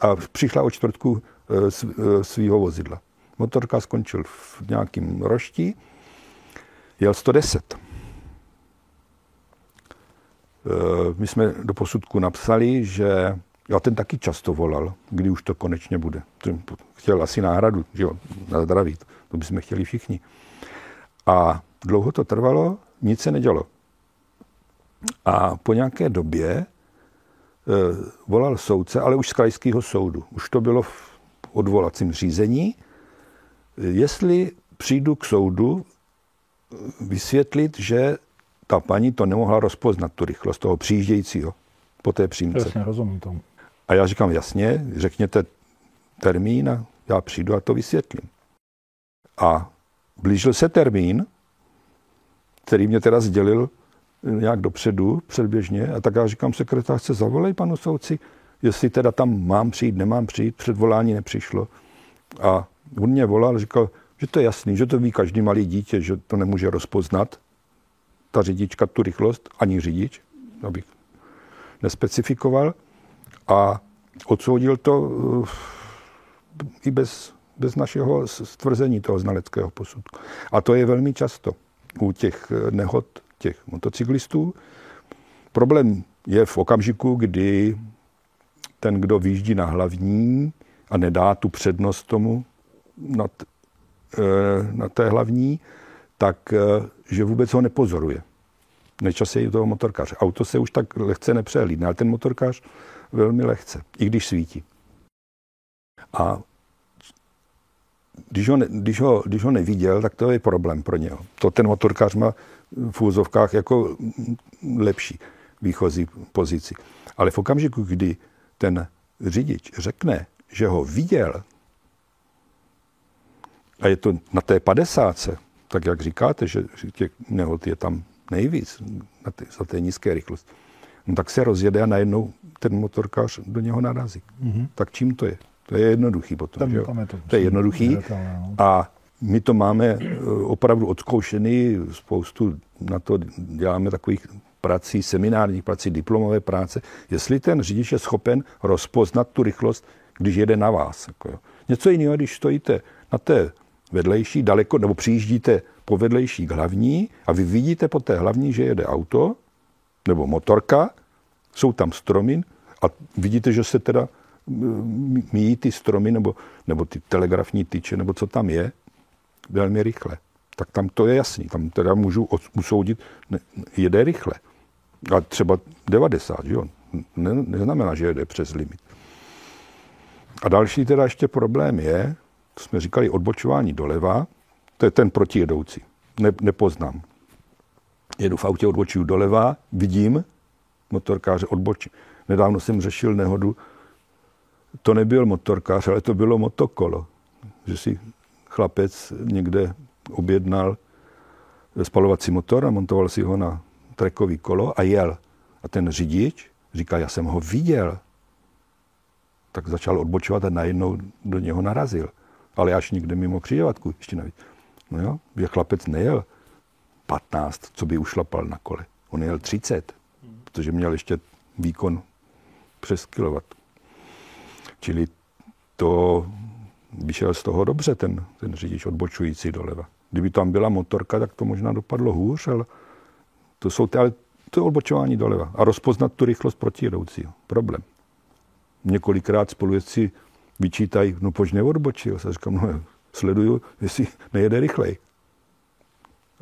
a přišla o čtvrtku e, e, svého vozidla. Motorka skončil v nějakým roští, jel 110. E, my jsme do posudku napsali, že já ten taky často volal, kdy už to konečně bude. Chtěl asi náhradu, že jo, na zdraví, to bychom chtěli všichni. A dlouho to trvalo, nic se nedělo. A po nějaké době Eh, volal soudce, ale už z krajského soudu. Už to bylo v odvolacím řízení. Jestli přijdu k soudu eh, vysvětlit, že ta paní to nemohla rozpoznat, tu rychlost toho přijíždějícího po té přímce. Jasně, rozumím tomu. A já říkám, jasně, řekněte termín a já přijdu a to vysvětlím. A blížil se termín, který mě teda sdělil nějak dopředu, předběžně, a tak já říkám sekretářce, zavolej panu soudci, jestli teda tam mám přijít, nemám přijít, předvolání nepřišlo. A on mě volal, říkal, že to je jasný, že to ví každý malý dítě, že to nemůže rozpoznat, ta řidička, tu rychlost, ani řidič, abych nespecifikoval. A odsoudil to uh, i bez, bez našeho stvrzení toho znaleckého posudku. A to je velmi často u těch eh, nehod těch motocyklistů. Problém je v okamžiku, kdy ten, kdo výjíždí na hlavní a nedá tu přednost tomu na, t, eh, na té hlavní, tak eh, že vůbec ho nepozoruje. Nejčastěji toho motorkáře. Auto se už tak lehce nepřehlídne, ale ten motorkář velmi lehce, i když svítí. A když ho, když, ho, když ho neviděl, tak to je problém pro něho. To ten motorkář má v úzovkách jako lepší výchozí pozici. Ale v okamžiku, kdy ten řidič řekne, že ho viděl, a je to na té padesátce, tak jak říkáte, že těch nehod je tam nejvíc na té, za té nízké rychlost, no tak se rozjede a najednou ten motorkář do něho narazí. Mm-hmm. Tak čím to je? To je jednoduchý potom. Tam, že? Tam je to, to je jednoduchý. No. A my to máme eh, opravdu odzkoušený, spoustu na to děláme takových prací, seminárních prací, diplomové práce, jestli ten řidič je schopen rozpoznat tu rychlost, když jede na vás. Jako jo. Něco jiného, když stojíte na té vedlejší, daleko, nebo přijíždíte po vedlejší k hlavní a vy vidíte po té hlavní, že jede auto nebo motorka, jsou tam stromy a vidíte, že se teda míjí ty stromy nebo, nebo ty telegrafní tyče, nebo co tam je, velmi rychle. Tak tam to je jasný. Tam teda můžu usoudit, ne, jede rychle. A třeba 90, jo? Ne, neznamená, že jede přes limit. A další teda ještě problém je, to jsme říkali odbočování doleva, to je ten protijedoucí. Ne, nepoznám. Jedu v autě, odbočuju doleva, vidím motorkáře odbočí. Nedávno jsem řešil nehodu, to nebyl motorkář, ale to bylo motokolo. Že si chlapec někde objednal spalovací motor a montoval si ho na trekový kolo a jel. A ten řidič říká, já jsem ho viděl. Tak začal odbočovat a najednou do něho narazil. Ale až někde mimo křižovatku, ještě navíc. No jo, že chlapec nejel 15, co by ušlapal na kole. On jel 30, protože měl ještě výkon přes kilowatt. Čili to by šel z toho dobře ten, ten řidič odbočující doleva. Kdyby tam byla motorka, tak to možná dopadlo hůř, ale to jsou ty, ale to je odbočování doleva. A rozpoznat tu rychlost protijedoucího. Problém. Několikrát spolujezdci vyčítají, no proč neodbočil? Já říkám, no sleduju, jestli nejede rychleji.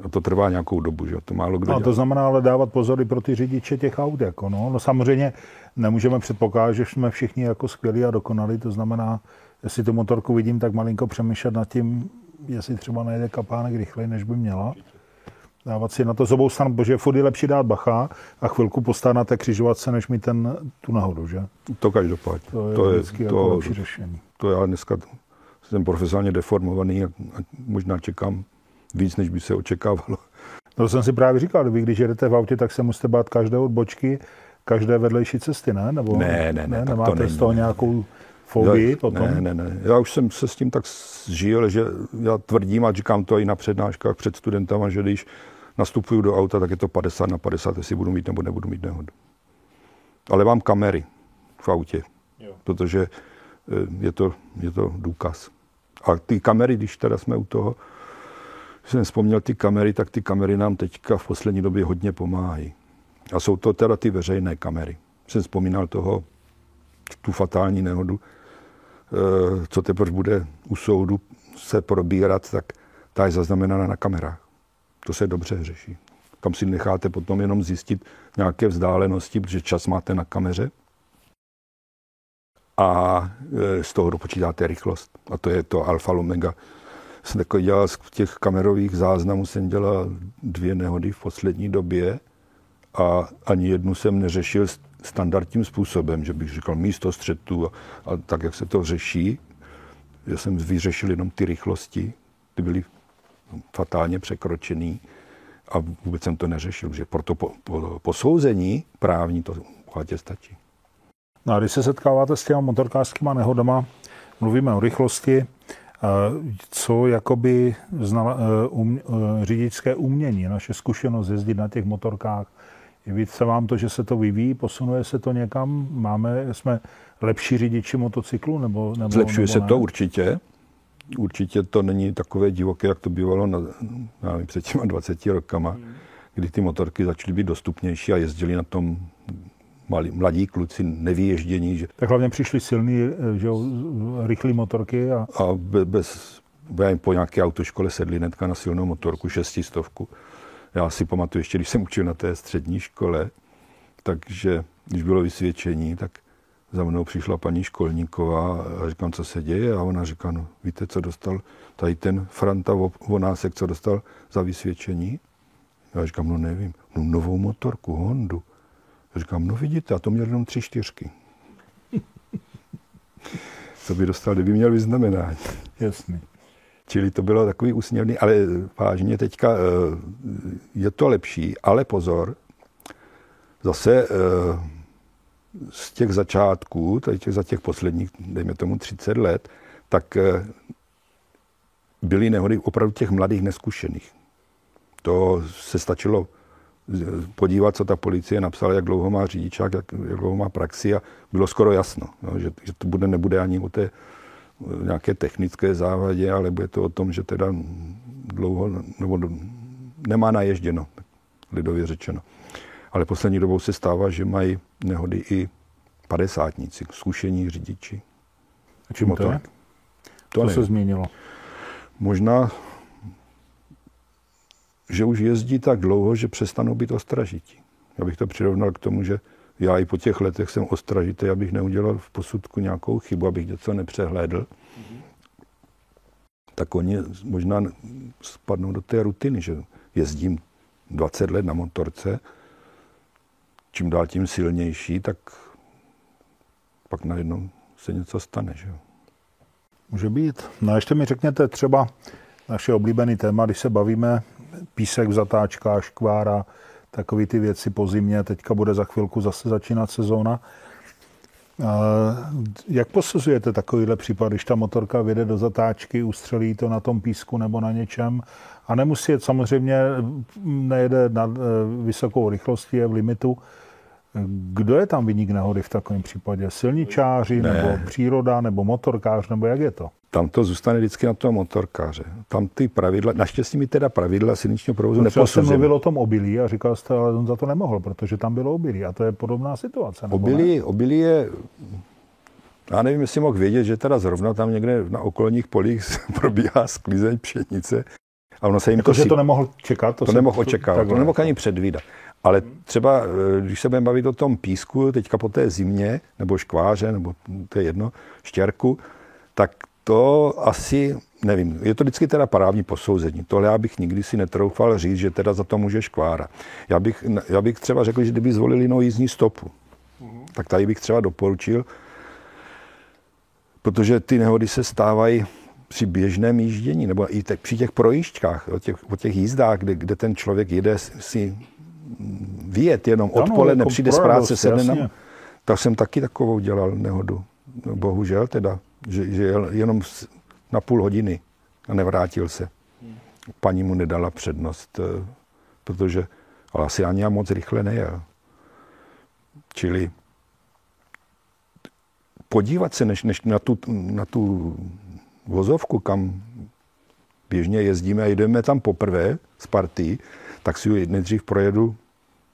A to trvá nějakou dobu, že to málo kdo A to znamená ale dávat pozory pro ty řidiče těch aut. Jako no. no samozřejmě nemůžeme předpokládat, že jsme všichni jako skvělí a dokonalí. To znamená, jestli tu motorku vidím, tak malinko přemýšlet nad tím, jestli třeba najde kapánek rychleji, než by měla. Dávat si na to z obou stran, protože furt je lepší dát bacha a chvilku postát na té křižovatce, než mít ten, tu nahodu, že? To každopádně. To je, to je vždycky to, jako lepší řešení. to já dneska jsem profesionálně deformovaný a, možná čekám víc, než by se očekávalo. No to jsem si právě říkal, vy když jedete v autě, tak se musíte bát každé odbočky, každé vedlejší cesty, ne? Nebo Ne, ne, ne, to Nemáte není, z toho ne. nějakou fobii Já- potom? Ne, ne, ne. Já už jsem se s tím tak zžil, že já tvrdím a říkám to i na přednáškách před studentama, že když nastupuju do auta, tak je to 50 na 50, jestli budu mít nebo nebudu mít nehodu. Ale mám kamery v autě, Jo. protože eh, je to, je to důkaz. A ty kamery, když teda jsme u toho, jsem vzpomněl ty kamery, tak ty kamery nám teďka v poslední době hodně pomáhají. A jsou to teda ty veřejné kamery. Jsem vzpomínal toho, tu fatální nehodu, eh, co teprve bude u soudu se probírat, tak ta je zaznamenána na kamerách. To se dobře řeší. Tam si necháte potom jenom zjistit nějaké vzdálenosti, protože čas máte na kameře a eh, z toho dopočítáte rychlost. A to je to alfa omega. Jsem takový dělal z těch kamerových záznamů, jsem dělal dvě nehody v poslední době a ani jednu jsem neřešil standardním způsobem, že bych říkal místo střetu a, a tak, jak se to řeší. Já jsem vyřešil jenom ty rychlosti, ty byly fatálně překročený a vůbec jsem to neřešil, že proto po, po, posouzení právní to bohatě stačí. No a když se setkáváte s těma motorkářskýma nehodama, mluvíme o rychlosti, eh, co jakoby znala, eh, um, eh, řidičské umění, naše zkušenost jezdit na těch motorkách. Jeví se vám to, že se to vyvíjí, posunuje se to někam? Máme, jsme lepší řidiči motocyklu? Nebo, nebo, Zlepšuje nebo se ne? to určitě. Určitě to není takové divoké, jak to bývalo na, nevím, před těma 20 rokama, kdy ty motorky začaly být dostupnější a jezdili na tom malí, mladí kluci nevyježdění, že, Tak hlavně přišly silný, eh, že jo, rychlé motorky a a be- bez, já po nějaké autoškole sedli hnedka na silnou motorku, šestistovku. Já si pamatuju ještě, když jsem učil na té střední škole, takže když bylo vysvědčení, tak za mnou přišla paní školníková a říkám, co se děje a ona říká, no víte, co dostal tady ten Franta Vo- Vonásek, co dostal za vysvědčení? Já říkám, no nevím, no novou motorku, Hondu. Já říkám, no vidíte, a to měl jenom tři čtyřky. [laughs] co by dostal, kdyby měl vyznamenání. [laughs] jasný. Čili to bylo takový úsměvný, ale vážně teďka eh, je to lepší, ale pozor, zase eh, z těch začátků, tady těch, za těch posledních, dejme tomu 30 let, tak eh, byly nehody opravdu těch mladých neskušených. To se stačilo eh, podívat, co ta policie napsala, jak dlouho má řidičák, jak, jak dlouho má praxi a bylo skoro jasno, no, že, že to bude, nebude ani o té eh, nějaké technické závadě, ale bude to o tom, že teda dlouho nebo nemá naježděno, lidově řečeno. Ale poslední dobou se stává, že mají nehody i padesátníci, zkušení řidiči. A čím to je? To To se změnilo. Možná, že už jezdí tak dlouho, že přestanou být ostražití. Já bych to přirovnal k tomu, že já i po těch letech jsem ostražitý, abych neudělal v posudku nějakou chybu, abych něco nepřehlédl. Tak oni možná spadnou do té rutiny, že jezdím 20 let na motorce, čím dál tím silnější, tak pak najednou se něco stane. Že? Může být. No a ještě mi řekněte třeba naše oblíbený téma, když se bavíme písek v zatáčkách, škvára, takové ty věci po zimě, teďka bude za chvilku zase začínat sezóna. Jak posuzujete takovýhle případ, když ta motorka vyjde do zatáčky, ustřelí to na tom písku nebo na něčem a nemusí samozřejmě, nejede na eh, vysokou rychlostí, je v limitu. Kdo je tam vyník nehody v takovém případě? Silničáři, Ne. nebo příroda, nebo motorkář, nebo jak je to? tam to zůstane vždycky na toho motorkáře. Tam ty pravidla, naštěstí mi teda pravidla silničního provozu Třeba jste mluvil o tom obilí a říkal jste, ale on za to nemohl, protože tam bylo obilí a to je podobná situace. Obilí, obilí je, já nevím, jestli mohl vědět, že teda zrovna tam někde na okolních polích [laughs] probíhá sklizeň pšenice a ono se jim Jako, to, že si- to nemohl čekat? to se- nemohl očekávat, to nemohl ani předvídat. Ale třeba, eh, když se budeme bavit o tom písku, teďka po té zimě, nebo škváře, nebo to je jedno, štěrku, tak to asi, nevím, je to vždycky teda právní posouzení. Tohle já bych nikdy si netroufal říct, že teda za to může škvára. Já bych, já bych třeba řekl, že kdyby zvolili jinou jízdní stopu, tak tady bych třeba doporučil, protože ty nehody se stávají při běžném jíždění, nebo i te, při těch projížďkách, o těch, o těch jízdách, kde, kde ten člověk jede si vyjet jenom Ano, odpoledne, jako přijde z práce, sedne na... Tak jsem taky takovou dělal nehodu. No, bohužel teda, že, že jel jenom na půl hodiny a nevrátil se. Paní mu nedala přednost, eh, protože, ale asi ani já moc rychle nejel. Čili podívat se než, než na, tu, na tu vozovku, kam běžně jezdíme a jdeme tam poprvé z partii, tak si ji nejdřív projedu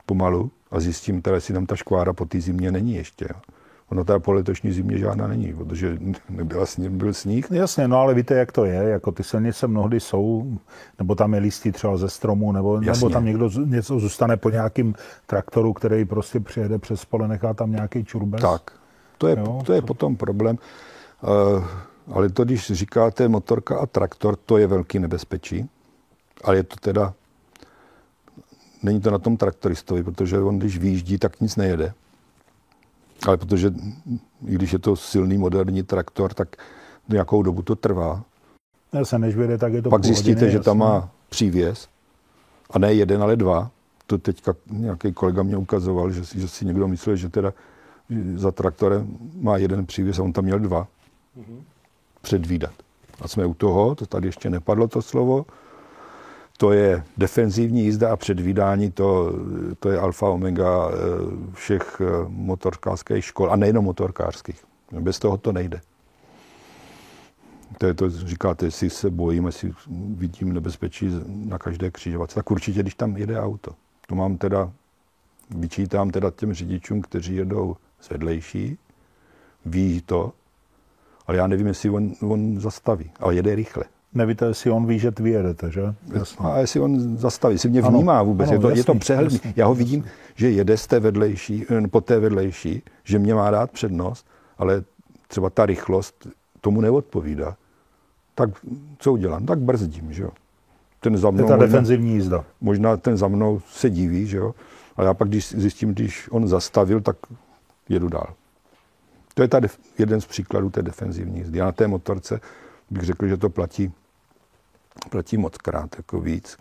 pomalu a zjistím, teda, jestli tam ta škvára po té zimě není ještě. jo. Ono teda po letošní zimě žádná není, protože [laughs] nebyla sníh, byl sníh. Jasně, no ale víte, jak to je, jako ty silnice mnohdy jsou, nebo tam je listí třeba ze stromu, nebo, nebo Jasně. tam někdo něco zůstane po nějakým traktoru, který prostě přijede přes pole, nechá tam nějaký čurbes. Tak, to je, Jo, to je potom problém. Uh, ale to, když říkáte motorka a traktor, to je velký nebezpečí. Ale je to teda, není to na tom traktoristovi, protože on, když výjíždí, tak nic nejede. Ale protože, i když je to silný moderní traktor, tak nějakou dobu to trvá. Jasně, než tak je to Pak zjistíte, hodiny, že tam má přívěs. A ne jeden, ale dva. To teďka nějaký kolega mě ukazoval, že, si- že si někdo myslel, že teda za traktorem má jeden přívěs a on tam měl dva. Předvídat. A jsme u toho, to tady ještě nepadlo to slovo, to je defenzivní jízda a předvídání, to, to je alfa omega eh, všech eh, motorkářských škol, a nejenom motorkářských. Bez toho to nejde. To je to, říkáte, jestli se bojím, jestli vidím nebezpečí na každé křižovatce. Tak určitě, když tam jede auto. To mám teda, vyčítám teda těm řidičům, kteří jedou z vedlejší, ví to, ale já nevím, jestli on, on zastaví, ale jede rychle. Nevíte, jestli on ví, že vy jedete, že? Jasně. A jestli on zastaví, jestli mě Ano, vnímá vůbec, ano, je to, je to jasný, přehledný. jasný, Já ho vidím, že jede z té vedlejší, po té vedlejší, že mě má dát přednost, ale třeba ta rychlost tomu neodpovídá. Tak co udělám? Tak brzdím, že jo. Ten za To je mnou, ta možná, defenzivní jízda. možná ten za mnou se diví, že jo. Ale já pak, když zjistím, když on zastavil, tak jedu dál. To je ta def, jeden z příkladů té defenzivní jízdy. A na té motorce bych řekl, že to platí, platí moc krát, jako víc.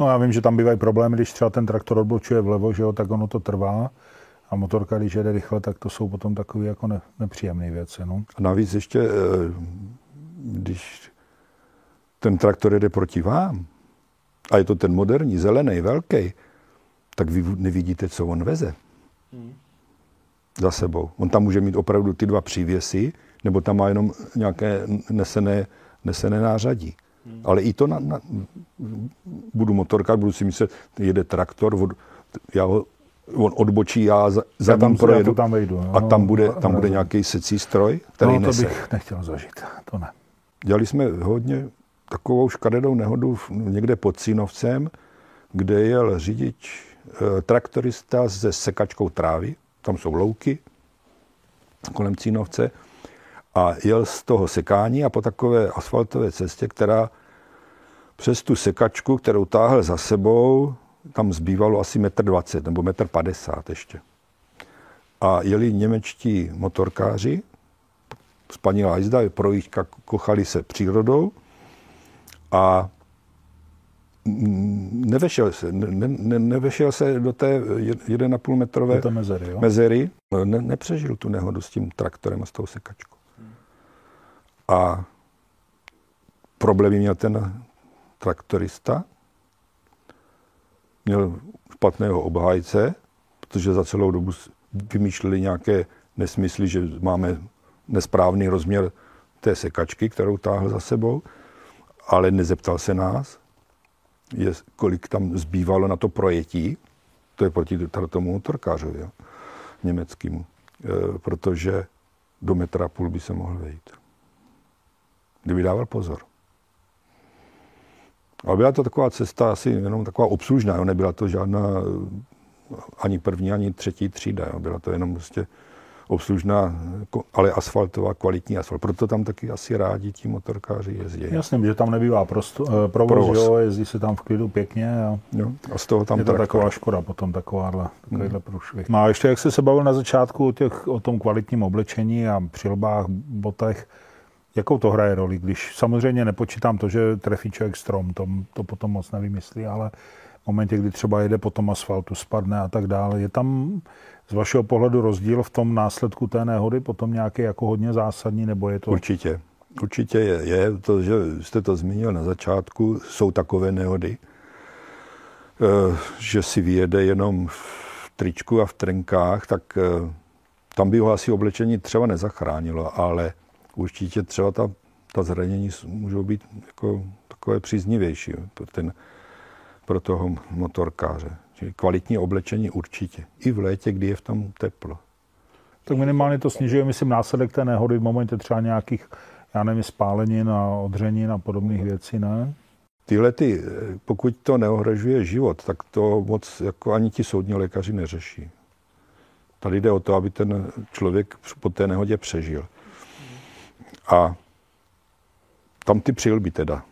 No já vím, že tam bývají problémy, když třeba ten traktor odbočuje vlevo, že jo, tak ono to trvá. A motorka, když jede rychle, tak to jsou potom takové jako ne, nepříjemné věci. No. A navíc ještě, eh, když ten traktor jede proti vám, a je to ten moderní, zelený, velký, tak vy nevidíte, co on veze za sebou. On tam může mít opravdu ty dva přívěsy, nebo tam má jenom nějaké nesené, nesené nářadí. Ale i to, na, na, budu motorka, budu si myslet, jede traktor, od, já ho, on odbočí, já za, za Já tam, ním já projedu to tam vejdu. jo. a tam bude, tam bude nějaký secí stroj, který no, to nese. bych nechtěl zažít, to ne. Dělali jsme hodně takovou škaredou nehodu v- někde pod Cínovcem, kde jel řidič, eh, traktorista se sekačkou trávy, tam jsou louky kolem Cínovce, a jel z toho sekání a po takové asfaltové cestě, která přes tu sekačku, kterou táhl za sebou, tam zbývalo asi 1,20 m nebo 1,50 m ještě. A jeli němečtí motorkáři, spanilá jízda, projížďka, kochali se přírodou a nevešel se, ne, ne, nevešel se do té jed- 1,5 metrové Do té mezery, jo? mezery, ne, nepřežil tu nehodu s tím traktorem a s tou sekačkou. A problémy měl ten traktorista, měl špatného obhájce, protože za celou dobu vymýšleli nějaké nesmysly, že máme nesprávný rozměr té sekačky, kterou táhl za sebou, ale nezeptal se nás, je, kolik tam zbývalo na to projetí, to je proti tomu motorkářovi, jo, německému, e, protože do metra půl by se mohl vejít. Kdyby dával pozor. Ale byla to taková cesta asi jenom taková obslužná, jo? nebyla to žádná ani první, ani třetí třída. Jo? Byla to jenom prostě obslužná, ale asfaltová, kvalitní asfalt. Proto tam taky asi rádi ti motorkáři jezdí. Jasně, že tam nebývá prosto, eh, provoz, provoz. Jo, jezdí se tam v klidu pěkně. A, jo, a z toho tam je to traktor. taková škoda potom takováhle, takovýhle hmm. průšvih. No a ještě jak jsi se bavil na začátku o, těch, o tom kvalitním oblečení a přilbách, botech, jakou to hraje roli, když samozřejmě nepočítám to, že trefí člověk strom, to, to potom moc nevymyslí, ale v momentě, kdy třeba jede po tom asfaltu, spadne a tak dále, je tam z vašeho pohledu rozdíl v tom následku té nehody potom nějaký jako hodně zásadní, nebo je to... Určitě. Určitě je, je to, že jste to zmínil na začátku, jsou takové nehody, eh, že si vyjede jenom v tričku a v trenkách, tak eh, tam by ho asi oblečení třeba nezachránilo, ale určitě třeba ta, ta zranění můžou být jako takové příznivější pro, ten, pro toho motorkáře. Čili kvalitní oblečení určitě. I v létě, kdy je v tom teplo. Tak minimálně to snižuje, myslím, následek té nehody v momentě třeba nějakých, já nevím, spálenin a odřenin a podobných věcí, ne? Tyhle ty, pokud to neohrožuje život, tak to moc jako ani ti soudní lékaři neřeší. Tady jde o to, aby ten člověk po té nehodě přežil. A tam ty přilby teda.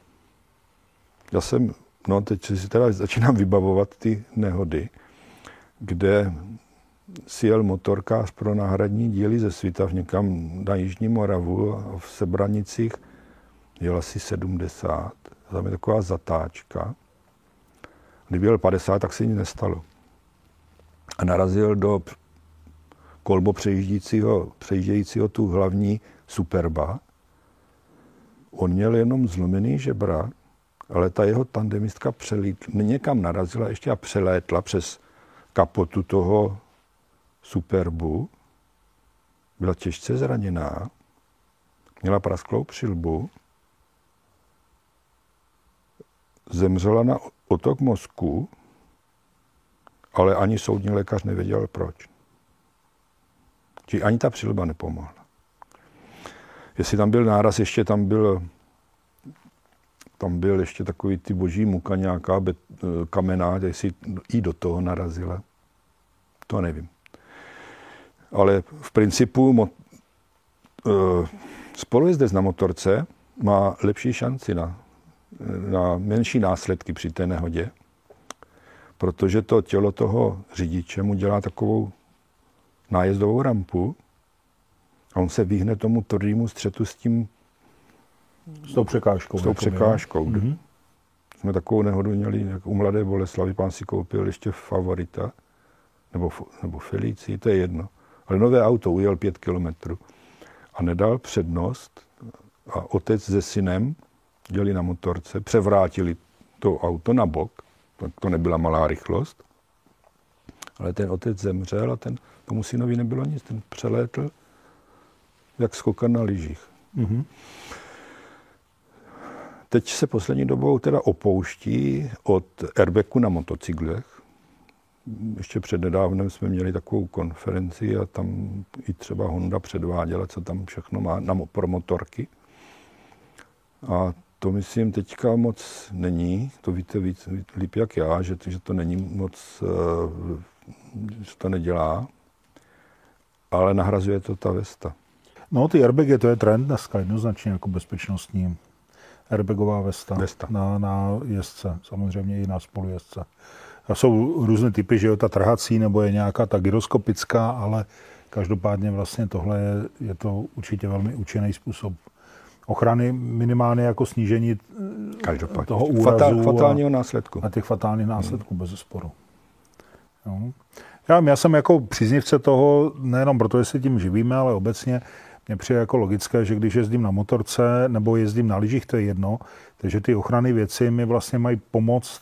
Já jsem No teď si teda začínám vybavovat ty nehody, kde si jel motorkář pro náhradní díly ze Svitav někam na Jižní Moravu a v Sebranicích jel asi 70. Tam je taková zatáčka. Kdyby jel 50, tak se nic nestalo. A narazil do kolbo přejíždějícího, přejíždějícího tu hlavní Superba. On měl jenom zlomený žebra ale ta jeho tandemistka přelít, někam narazila ještě a přelétla přes kapotu toho Superbu. Byla těžce zraněná, měla prasklou přilbu, zemřela na otok mozku, ale ani soudní lékař nevěděl proč. Či ani ta přilba nepomohla. Jestli tam byl náraz, ještě tam byl tam byl ještě takový ty boží muka nějaká bet, eh, kamená, jestli i do toho narazila. To nevím. Ale v principu mo, uh, spolujezdec na motorce má lepší šanci na, na menší následky při té nehodě, protože to tělo toho řidiče mu dělá takovou nájezdovou rampu a on se vyhne tomu tvrdému střetu s tím s tou překážkou. S tou překážkou. Mm-hmm. Jsme takovou nehodu měli jak u Mladé Boleslavy, pán si koupil ještě Favorita, nebo, nebo Felici, to je jedno. Ale nové auto ujel pět kilometrů a nedal přednost a otec se synem dělali na motorce, převrátili to auto na bok, tak to nebyla malá rychlost, ale ten otec zemřel a ten, tomu synovi nebylo nic, ten přelétl jak skokan na lyžích. Mm-hmm. Teď se poslední dobou teda opouští od airbagu na motocyklech. Ještě přednedávnem jsme měli takovou konferenci a tam i třeba Honda předváděla, co tam všechno má na, pro motorky. A to myslím teďka moc není, to víte víc, líp jak já, že, že to není moc, eh, že to nedělá, ale nahrazuje to ta Vesta. No ty airbagy, to je trend dneska jednoznačně jako bezpečnostní airbagová vesta, vesta. Na, na jezdce, samozřejmě i na spolujezdce. A jsou různé typy, že je ta trhací nebo je nějaká ta gyroskopická, ale každopádně vlastně tohle je, je to určitě velmi účinný způsob ochrany, minimálně jako snížení eh, toho úrazu Fatál, fatálního následku. A těch fatálních následků, hmm. bez sporu. Jo. Já, já jsem jako příznivce toho, nejenom proto, že se tím živíme, ale obecně mně přijde jako logické, že když jezdím na motorce nebo jezdím na lyžích, to je jedno, takže ty ochrany věci mi vlastně mají pomoct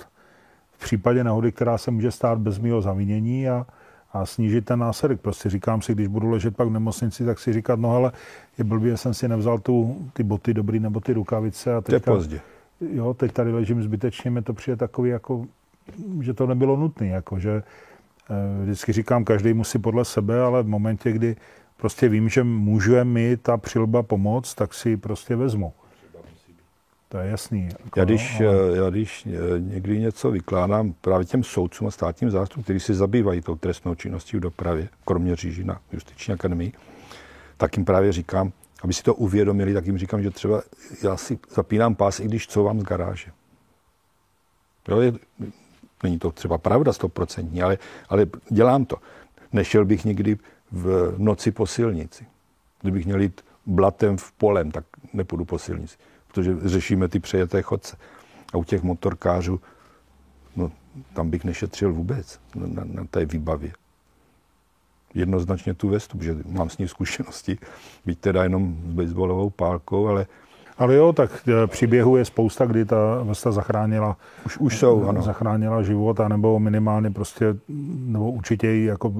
v případě nehody, která se může stát bez mého zavinění a, a snížit ten následek. Prostě říkám si, když budu ležet pak v nemocnici, tak si říkat, no ale je blbě, jsem si nevzal tu, ty boty dobrý nebo ty rukavice. A teďka, to je pozdě. Jo, teď tady ležím zbytečně, mi to přijde takový, jako, že to nebylo nutné, jako, že eh, vždycky říkám, každý musí podle sebe, ale v momentě, kdy prostě vím, že může mi ta přilba pomoct, tak si ji prostě vezmu. To je jasný. Jako, já, když, ale... já když eh, někdy něco vykládám právě těm soudcům a státním zástupcům, kteří se zabývají tou trestnou činností v dopravě, kromě říží na justiční akademii, tak jim právě říkám, aby si to uvědomili, tak jim říkám, že třeba já si zapínám pás, i když co vám z garáže. Jo, je, není to třeba pravda stoprocentní, ale, ale dělám to. Nešel bych nikdy v noci po silnici. Kdybych měl jít blatem v polem, tak nepůjdu po silnici protože řešíme ty přejeté chodce. A u těch motorkářů, no, tam bych nešetřil vůbec na, na, té výbavě. Jednoznačně tu vestu, protože mám s ní zkušenosti, byť teda jenom s baseballovou pálkou, ale ale jo, tak e, příběhů je spousta, kdy ta vesta zachránila, už, už jsou, ano. zachránila život, nebo minimálně prostě, nebo určitě jako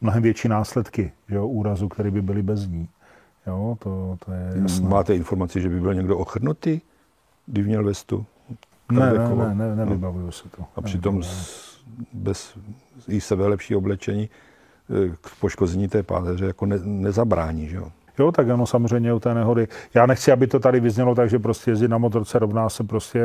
mnohem větší následky že jo, úrazu, které by byly bez ní. Jo, to, to je jasné. Máte informaci, že by byl někdo ochrnutý, když měl vestu? Ne, ne, ne, ne, nevybavuju no. se to. A přitom z, bez i sebe lepší oblečení eh, k poškození té páteře jako ne, nezabrání, že jo? Jo, tak ano, samozřejmě u té nehody. Já nechci, aby to tady vyznělo tak, že prostě jezdit na motorce rovná se prostě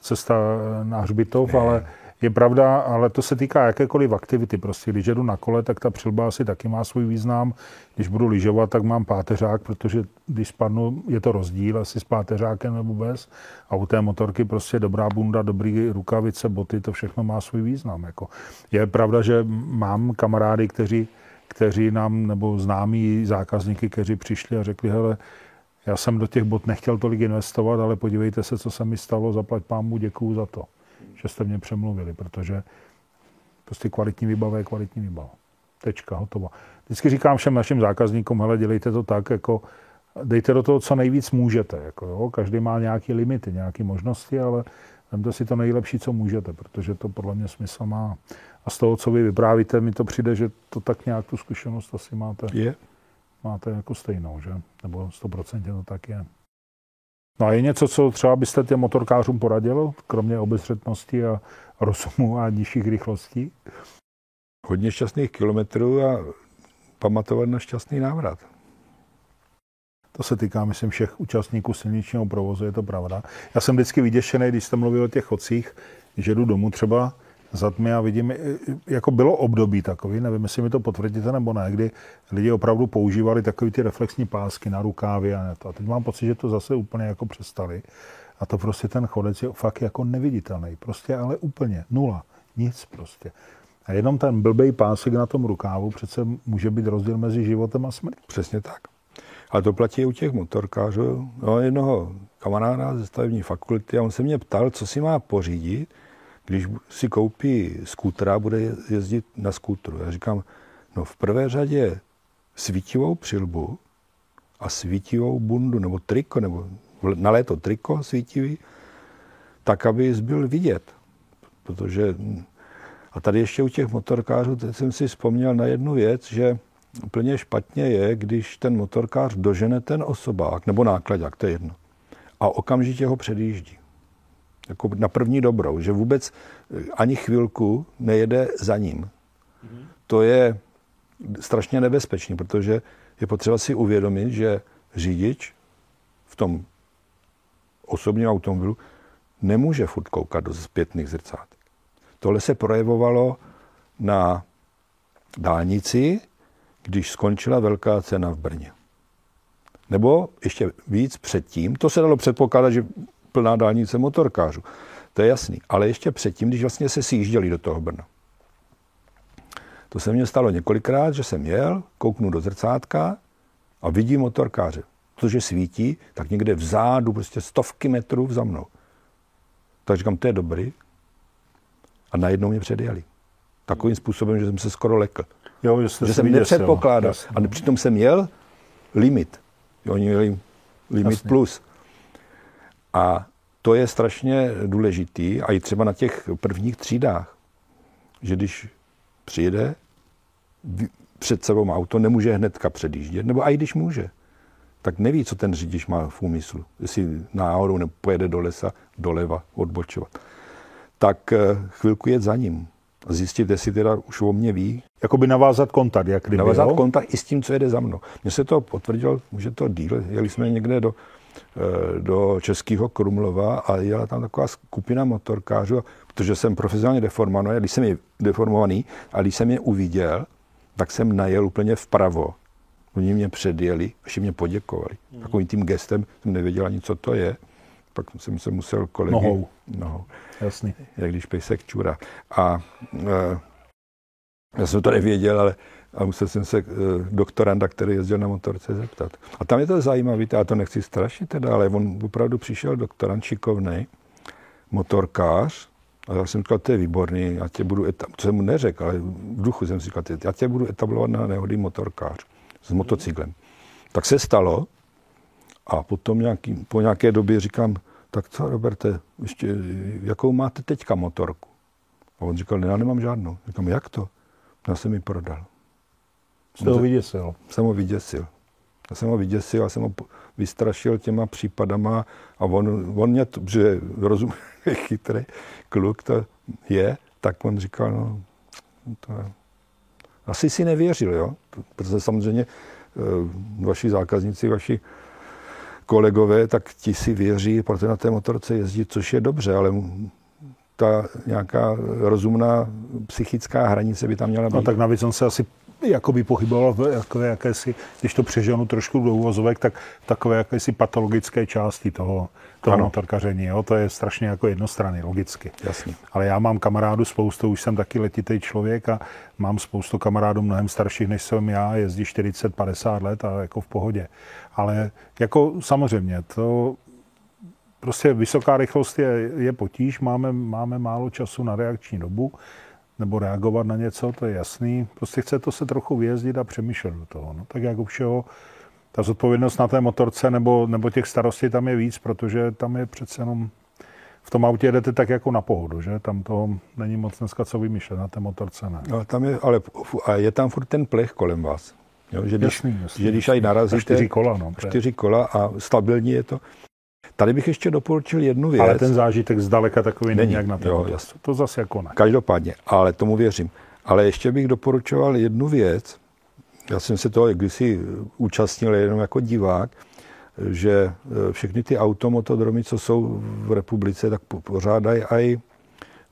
cesta na hřbitov, ne. ale je pravda, ale to se týká jakékoliv aktivity. Prostě když jedu na kole, tak ta přilba asi taky má svůj význam. Když budu lyžovat, tak mám páteřák, protože když spadnu, je to rozdíl asi s páteřákem nebo bez. A u té motorky prostě dobrá bunda, dobrý rukavice, boty, to všechno má svůj význam. Jako. Je pravda, že mám kamarády, kteří, kteří nám, nebo známí zákazníky, kteří přišli a řekli, hele, já jsem do těch bot nechtěl tolik investovat, ale podívejte se, co se mi stalo, zaplať pámu, děkuju za to že jste mě přemluvili, protože prostě kvalitní výbava je kvalitní výbava. Tečka, hotovo. Vždycky říkám všem našim zákazníkům, hele, dělejte to tak, jako dejte do toho, co nejvíc můžete. Jako, jo. Každý má nějaké limity, nějaké možnosti, ale vemte si to nejlepší, co můžete, protože to podle mě smysl má. A z toho, co vy vyprávíte, mi to přijde, že to tak nějak tu zkušenost asi máte, je. máte jako stejnou, že? Nebo 100% to tak je. No a je něco, co třeba byste těm motorkářům poradil, kromě obezřetnosti a rozumu a nižších rychlostí? Hodně šťastných kilometrů a pamatovat na šťastný návrat. To se týká, myslím, všech účastníků silničního provozu, je to pravda. Já jsem vždycky vyděšený, když jste mluvil o těch chodcích, že jdu domů třeba za tmy a vidím, jako bylo období takový, nevím, jestli mi to potvrdíte nebo ne, kdy lidi opravdu používali takové ty reflexní pásky na rukávy a to. A teď mám pocit, že to zase úplně jako přestali. A to prostě ten chodec je fakt jako neviditelný. Prostě ale úplně nula. Nic prostě. A jenom ten blbej pásek na tom rukávu přece může být rozdíl mezi životem a smrtí. Přesně tak. Ale to platí i u těch motorkářů. No, jednoho kamaráda ze stavební fakulty a on se mě ptal, co si má pořídit, když si koupí skútra, bude jezdit na skútru. Já říkám, no v prvé řadě svítivou přilbu a svítivou bundu, nebo triko, nebo na léto triko svítivý, tak, aby byl vidět. Protože, a tady ještě u těch motorkářů, teď jsem si vzpomněl na jednu věc, že úplně špatně je, když ten motorkář dožene ten osobák, nebo nákladák, to je jedno, a okamžitě ho předjíždí jako na první dobrou, že vůbec eh, ani chvilku nejede za ním. To je strašně nebezpečný, protože je potřeba si uvědomit, že řidič v tom osobním automobilu nemůže furt koukat do zpětných zrcátek. Tohle se projevovalo na dálnici, když skončila velká cena v Brně. Nebo ještě víc předtím, to se dalo předpokládat, že plná dálnice motorkářů. To je jasný. Ale ještě předtím, když vlastně se sjížděli do toho Brna. To se mně stalo několikrát, že jsem jel, kouknu do zrcátka a vidím motorkáře. Protože svítí, tak někde vzadu, prostě stovky metrů za mnou. Tak říkám, to je dobrý. A najednou mě předjeli. Takovým způsobem, že jsem se skoro lekl. Jo, že, že jsem nepředpokládal. A přitom jsem jel limit. Jo, oni měli limit Jasně. plus. A to je strašně důležitý a i třeba na těch prvních třídách, že když přijede před sebou auto, nemůže hnedka předjíždět, nebo i když může, tak neví, co ten řidič má v úmyslu. Jestli náhodou nepojede do lesa, doleva, odbočovat. Tak eh, chvilku jet za ním a zjistit, jestli teda už o mě ví. Jakoby navázat kontakt, jak kdyby, Navázat jo? kontakt i s tím, co jede za mnou. Mně se to potvrdilo, že to díl, jeli jsme někde do, do Českého Krumlova a jela tam taková skupina motorkářů, protože jsem profesionálně deformovaný, když jsem je deformovaný, a když jsem je uviděl, tak jsem najel úplně vpravo. Oni mě předjeli, až mě poděkovali. Hmm. Takovým tím gestem jsem nevěděl ani, co to je. Pak jsem se musel kolegy... Nohou. Nohou. Jasný. Jak když pejsek čura. A e, já jsem to nevěděl, ale a musel jsem se e, doktoranda, který jezdil na motorce, zeptat. A tam je to zajímavé, já to nechci strašit teda, ale on opravdu přišel doktorant šikovný, motorkář, a já jsem říkal, to je výborný, já tě budu, etab- co jsem mu neřekl, ale v duchu jsem říkal, já tě budu etablovat na nehody motorkář s motocyklem. Tak se stalo a potom nějaký, po nějaké době říkám, tak co, Roberte, ještě, jakou máte teďka motorku? A on říkal, ne, já nemám žádnou. Říkám, jak to? Já jsem ji prodal. Jste ho vyděsil. Jsem ho vyděsil. Já jsem ho vyděsil, já jsem ho vystrašil těma případama a on, on mě, to, že rozumí, [laughs] chytrý kluk to je, tak on říkal, no, to je. Asi si nevěřil, jo? Protože samozřejmě eh, vaši zákazníci, vaši kolegové, tak ti si věří, protože na té motorce jezdí, což je dobře, ale ta nějaká rozumná psychická hranice by tam měla být. No tak navíc on se asi jakoby pohyboval v takové jakési, když to přeženu trošku do úvozovek, tak v takové jakési patologické části toho, toho motorkaření. Jo? To je strašně jako jednostranný, logicky. Jasně. Ale já mám kamarádu spoustu, už jsem taky letitý člověk a mám spoustu kamarádů mnohem starších, než jsem já, jezdí 40-50 let a jako v pohodě. Ale jako samozřejmě, to prostě vysoká rychlost je, je potíž, máme, máme málo času na reakční dobu, nebo reagovat na něco, to je jasný. Prostě chce to se trochu vyjezdit a přemýšlet do toho. No, tak jak u všeho, ta zodpovědnost na té motorce nebo, nebo těch starostí tam je víc, protože tam je přece jenom v tom autě jedete tak jako na pohodu, že? Tam to není moc dneska co vymýšlet, na té motorce ne. No, tam je, ale a je tam furt ten plech kolem vás. Jo, že když, jasný, jasný, že když aj narazíte... čtyři kola, no. Čtyři kola a stabilní je to. Tady bych ještě doporučil jednu věc. Ale ten zážitek zdaleka takový není, jak na to. Jo, to zase jako ne. Každopádně, ale tomu věřím. Ale ještě bych doporučoval jednu věc. Já jsem se toho kdysi účastnil jenom jako divák, že e, všechny ty automotodromy, co jsou v republice, tak pořádají i,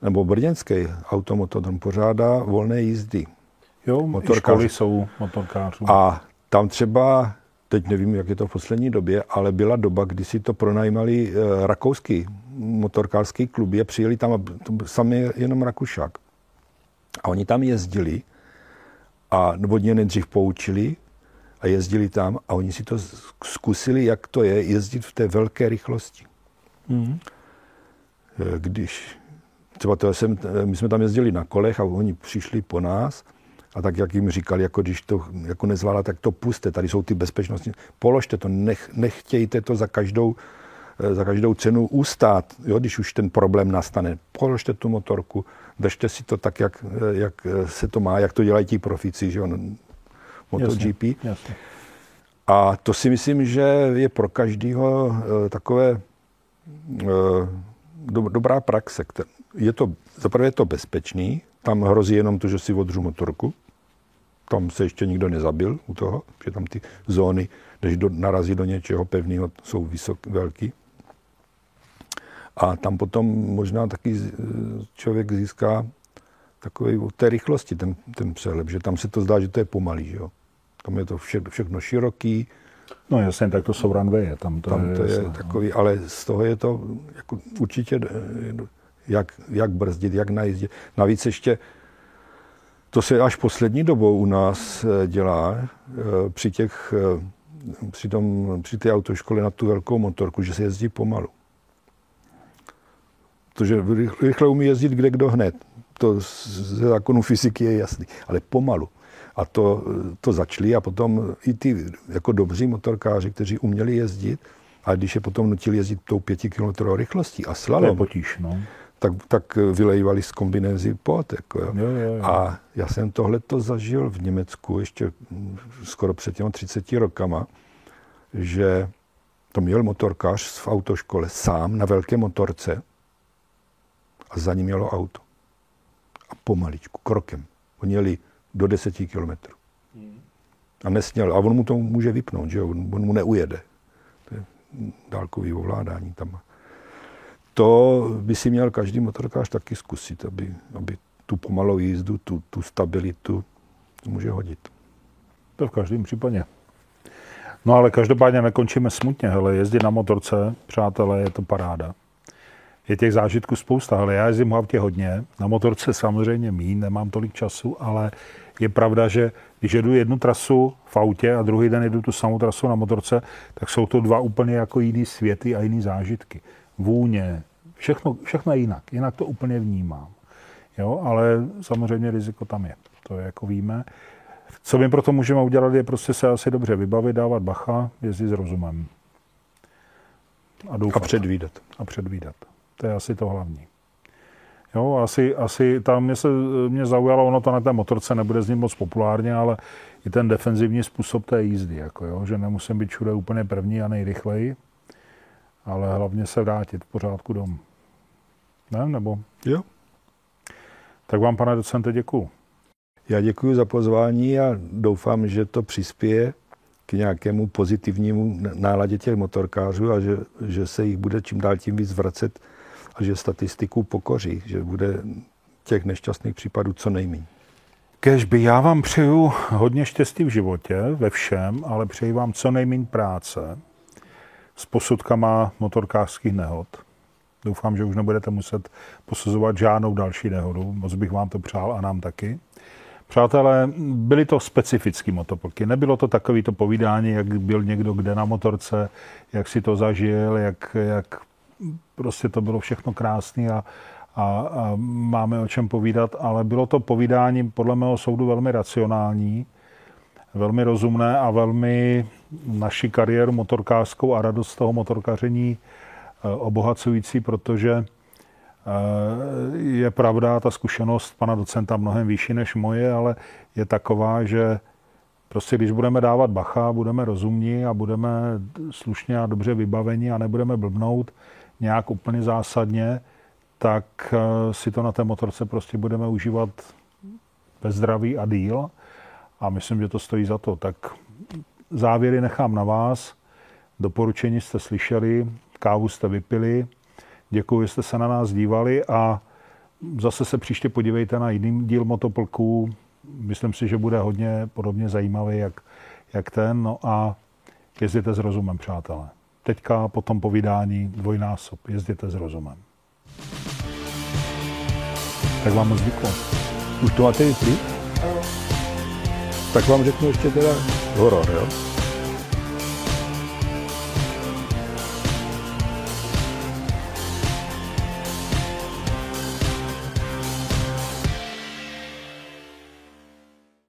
nebo brněnský automotodrom pořádá volné jízdy. Jo, školy jsou motorkářů. A tam třeba teď nevím, jak je to v poslední době, ale byla doba, kdy si to pronajímali eh, rakouský motorkářský kluby a přijeli tam sami jenom Rakušák. A oni tam jezdili a vodně nejdřív poučili a jezdili tam a oni si to zkusili, jak to je jezdit v té velké rychlosti. Mm. Když třeba to jsem, my jsme tam jezdili na kolech a oni přišli po nás a tak, jak jim říkali, jako když to jako nezvládá, tak to puste, tady jsou ty bezpečnostní, položte to, nech, nechtějte to za každou, eh, za každou cenu ustát, jo, když už ten problém nastane. Položte tu motorku, držte si to tak, jak, eh, jak eh, se to má, jak to dělají ti profici, že jo, MotoGP. Jasně, jasně. A to si myslím, že je pro každého takové do, dobrá praxe. Je to, zaprvé je to bezpečný, tam hrozí jenom to, že si odřu motorku. Tam se ještě nikdo nezabil u toho, že tam ty zóny, když do, narazí do něčeho pevného, jsou vysok, velký. A tam potom možná taky člověk získá takový u té rychlosti ten, ten přehled, že tam se to zdá, že to je pomalý, že jo. Tam je to vše, všechno široký. No jasně, tak to jsou runwaye, tam to tam je, to je jasný, takový, no. ale z toho je to jako určitě jak, jak brzdit, jak najízdit. Navíc ještě to se až poslední dobou u nás eh, dělá eh, při těch, eh, při, tom, při té autoškole na tu velkou motorku, že se jezdí pomalu. Protože rychle umí jezdit kde kdo hned. To ze zákonu fyziky je jasný, ale pomalu. A to, to začali a potom i ty jako dobří motorkáři, kteří uměli jezdit, a když je potom nutili jezdit tou pětikilometrovou rychlostí a slalom, potíž, no tak, tak vylejvali z kombinézy pot. Jako, jo. Jo, jo, jo. A já jsem tohle to zažil v Německu ještě skoro před těmi 30 rokama, že to měl motorkář v autoškole sám na velké motorce a za ním mělo auto. A pomaličku, krokem. Oni jeli do 10 kilometrů. A nesměl. A on mu to může vypnout, že jo? On mu neujede. To je dálkový ovládání tam. To by si měl každý motorkář taky zkusit, aby, aby tu pomalou jízdu, tu, tu stabilitu to může hodit. To v každém případě. No ale každopádně nekončíme smutně. Hele, jezdit na motorce, přátelé, je to paráda. Je těch zážitků spousta. Hele, já jezdím v autě hodně, na motorce samozřejmě mín, nemám tolik času, ale je pravda, že když jedu jednu trasu v autě a druhý den jedu tu samou trasu na motorce, tak jsou to dva úplně jako jiný světy a jiný zážitky. Vůně, všechno, všechno je jinak. Jinak to úplně vnímám. Jo, ale samozřejmě riziko tam je. To je jako víme. Co my pro to můžeme udělat, je prostě se asi dobře vybavit, dávat bacha, jezdit s rozumem. A, doufat. a předvídat. A předvídat. To je asi to hlavní. Jo, asi, asi tam mě, se, mě zaujalo, ono to na té motorce nebude znít moc populárně, ale i ten defenzivní způsob té jízdy, jako jo, že nemusím být všude úplně první a nejrychleji, ale hlavně se vrátit v pořádku dom. Ne, nebo? Jo. Tak vám, pane docente, děkuju. Já děkuji za pozvání a doufám, že to přispěje k nějakému pozitivnímu náladě těch motorkářů a že, že se jich bude čím dál tím víc vracet a že statistiku pokoří, že bude těch nešťastných případů co nejméně. Kežby, já vám přeju hodně štěstí v životě, ve všem, ale přeji vám co nejméně práce s posudkama motorkářských nehod. Doufám, že už nebudete muset posuzovat žádnou další nehodu. Moc bych vám to přál a nám taky. Přátelé, byly to specifické motoplky. Nebylo to takový to povídání, jak byl někdo kde na motorce, jak si to zažil, jak, jak prostě to bylo všechno krásné a, a, a máme o čem povídat, ale bylo to povídání podle mého soudu velmi racionální, velmi rozumné a velmi naši kariéru motorkářskou a radost toho motorkaření obohacující, protože eh, je pravda, ta zkušenost pana docenta mnohem vyšší než moje, ale je taková, že prostě když budeme dávat bacha, budeme rozumní a budeme slušně a dobře vybaveni a nebudeme blbnout, nějak úplně zásadně, tak eh, si to na té motorce prostě budeme užívat ve zdraví a díl. A myslím, že to stojí za to. Tak závěry nechám na vás. Doporučení jste slyšeli, kávu jste vypili. Děkuji, že jste se na nás dívali a zase se příště podívejte na jiný díl motoplků. Myslím si, že bude hodně podobně zajímavý, jak, jak ten. No a jezděte s rozumem, přátelé teďka po tom povídání dvojnásob. Jezděte s rozumem. Tak vám moc děkuji. Už to máte? Tak vám řeknu ještě teda horor, jo?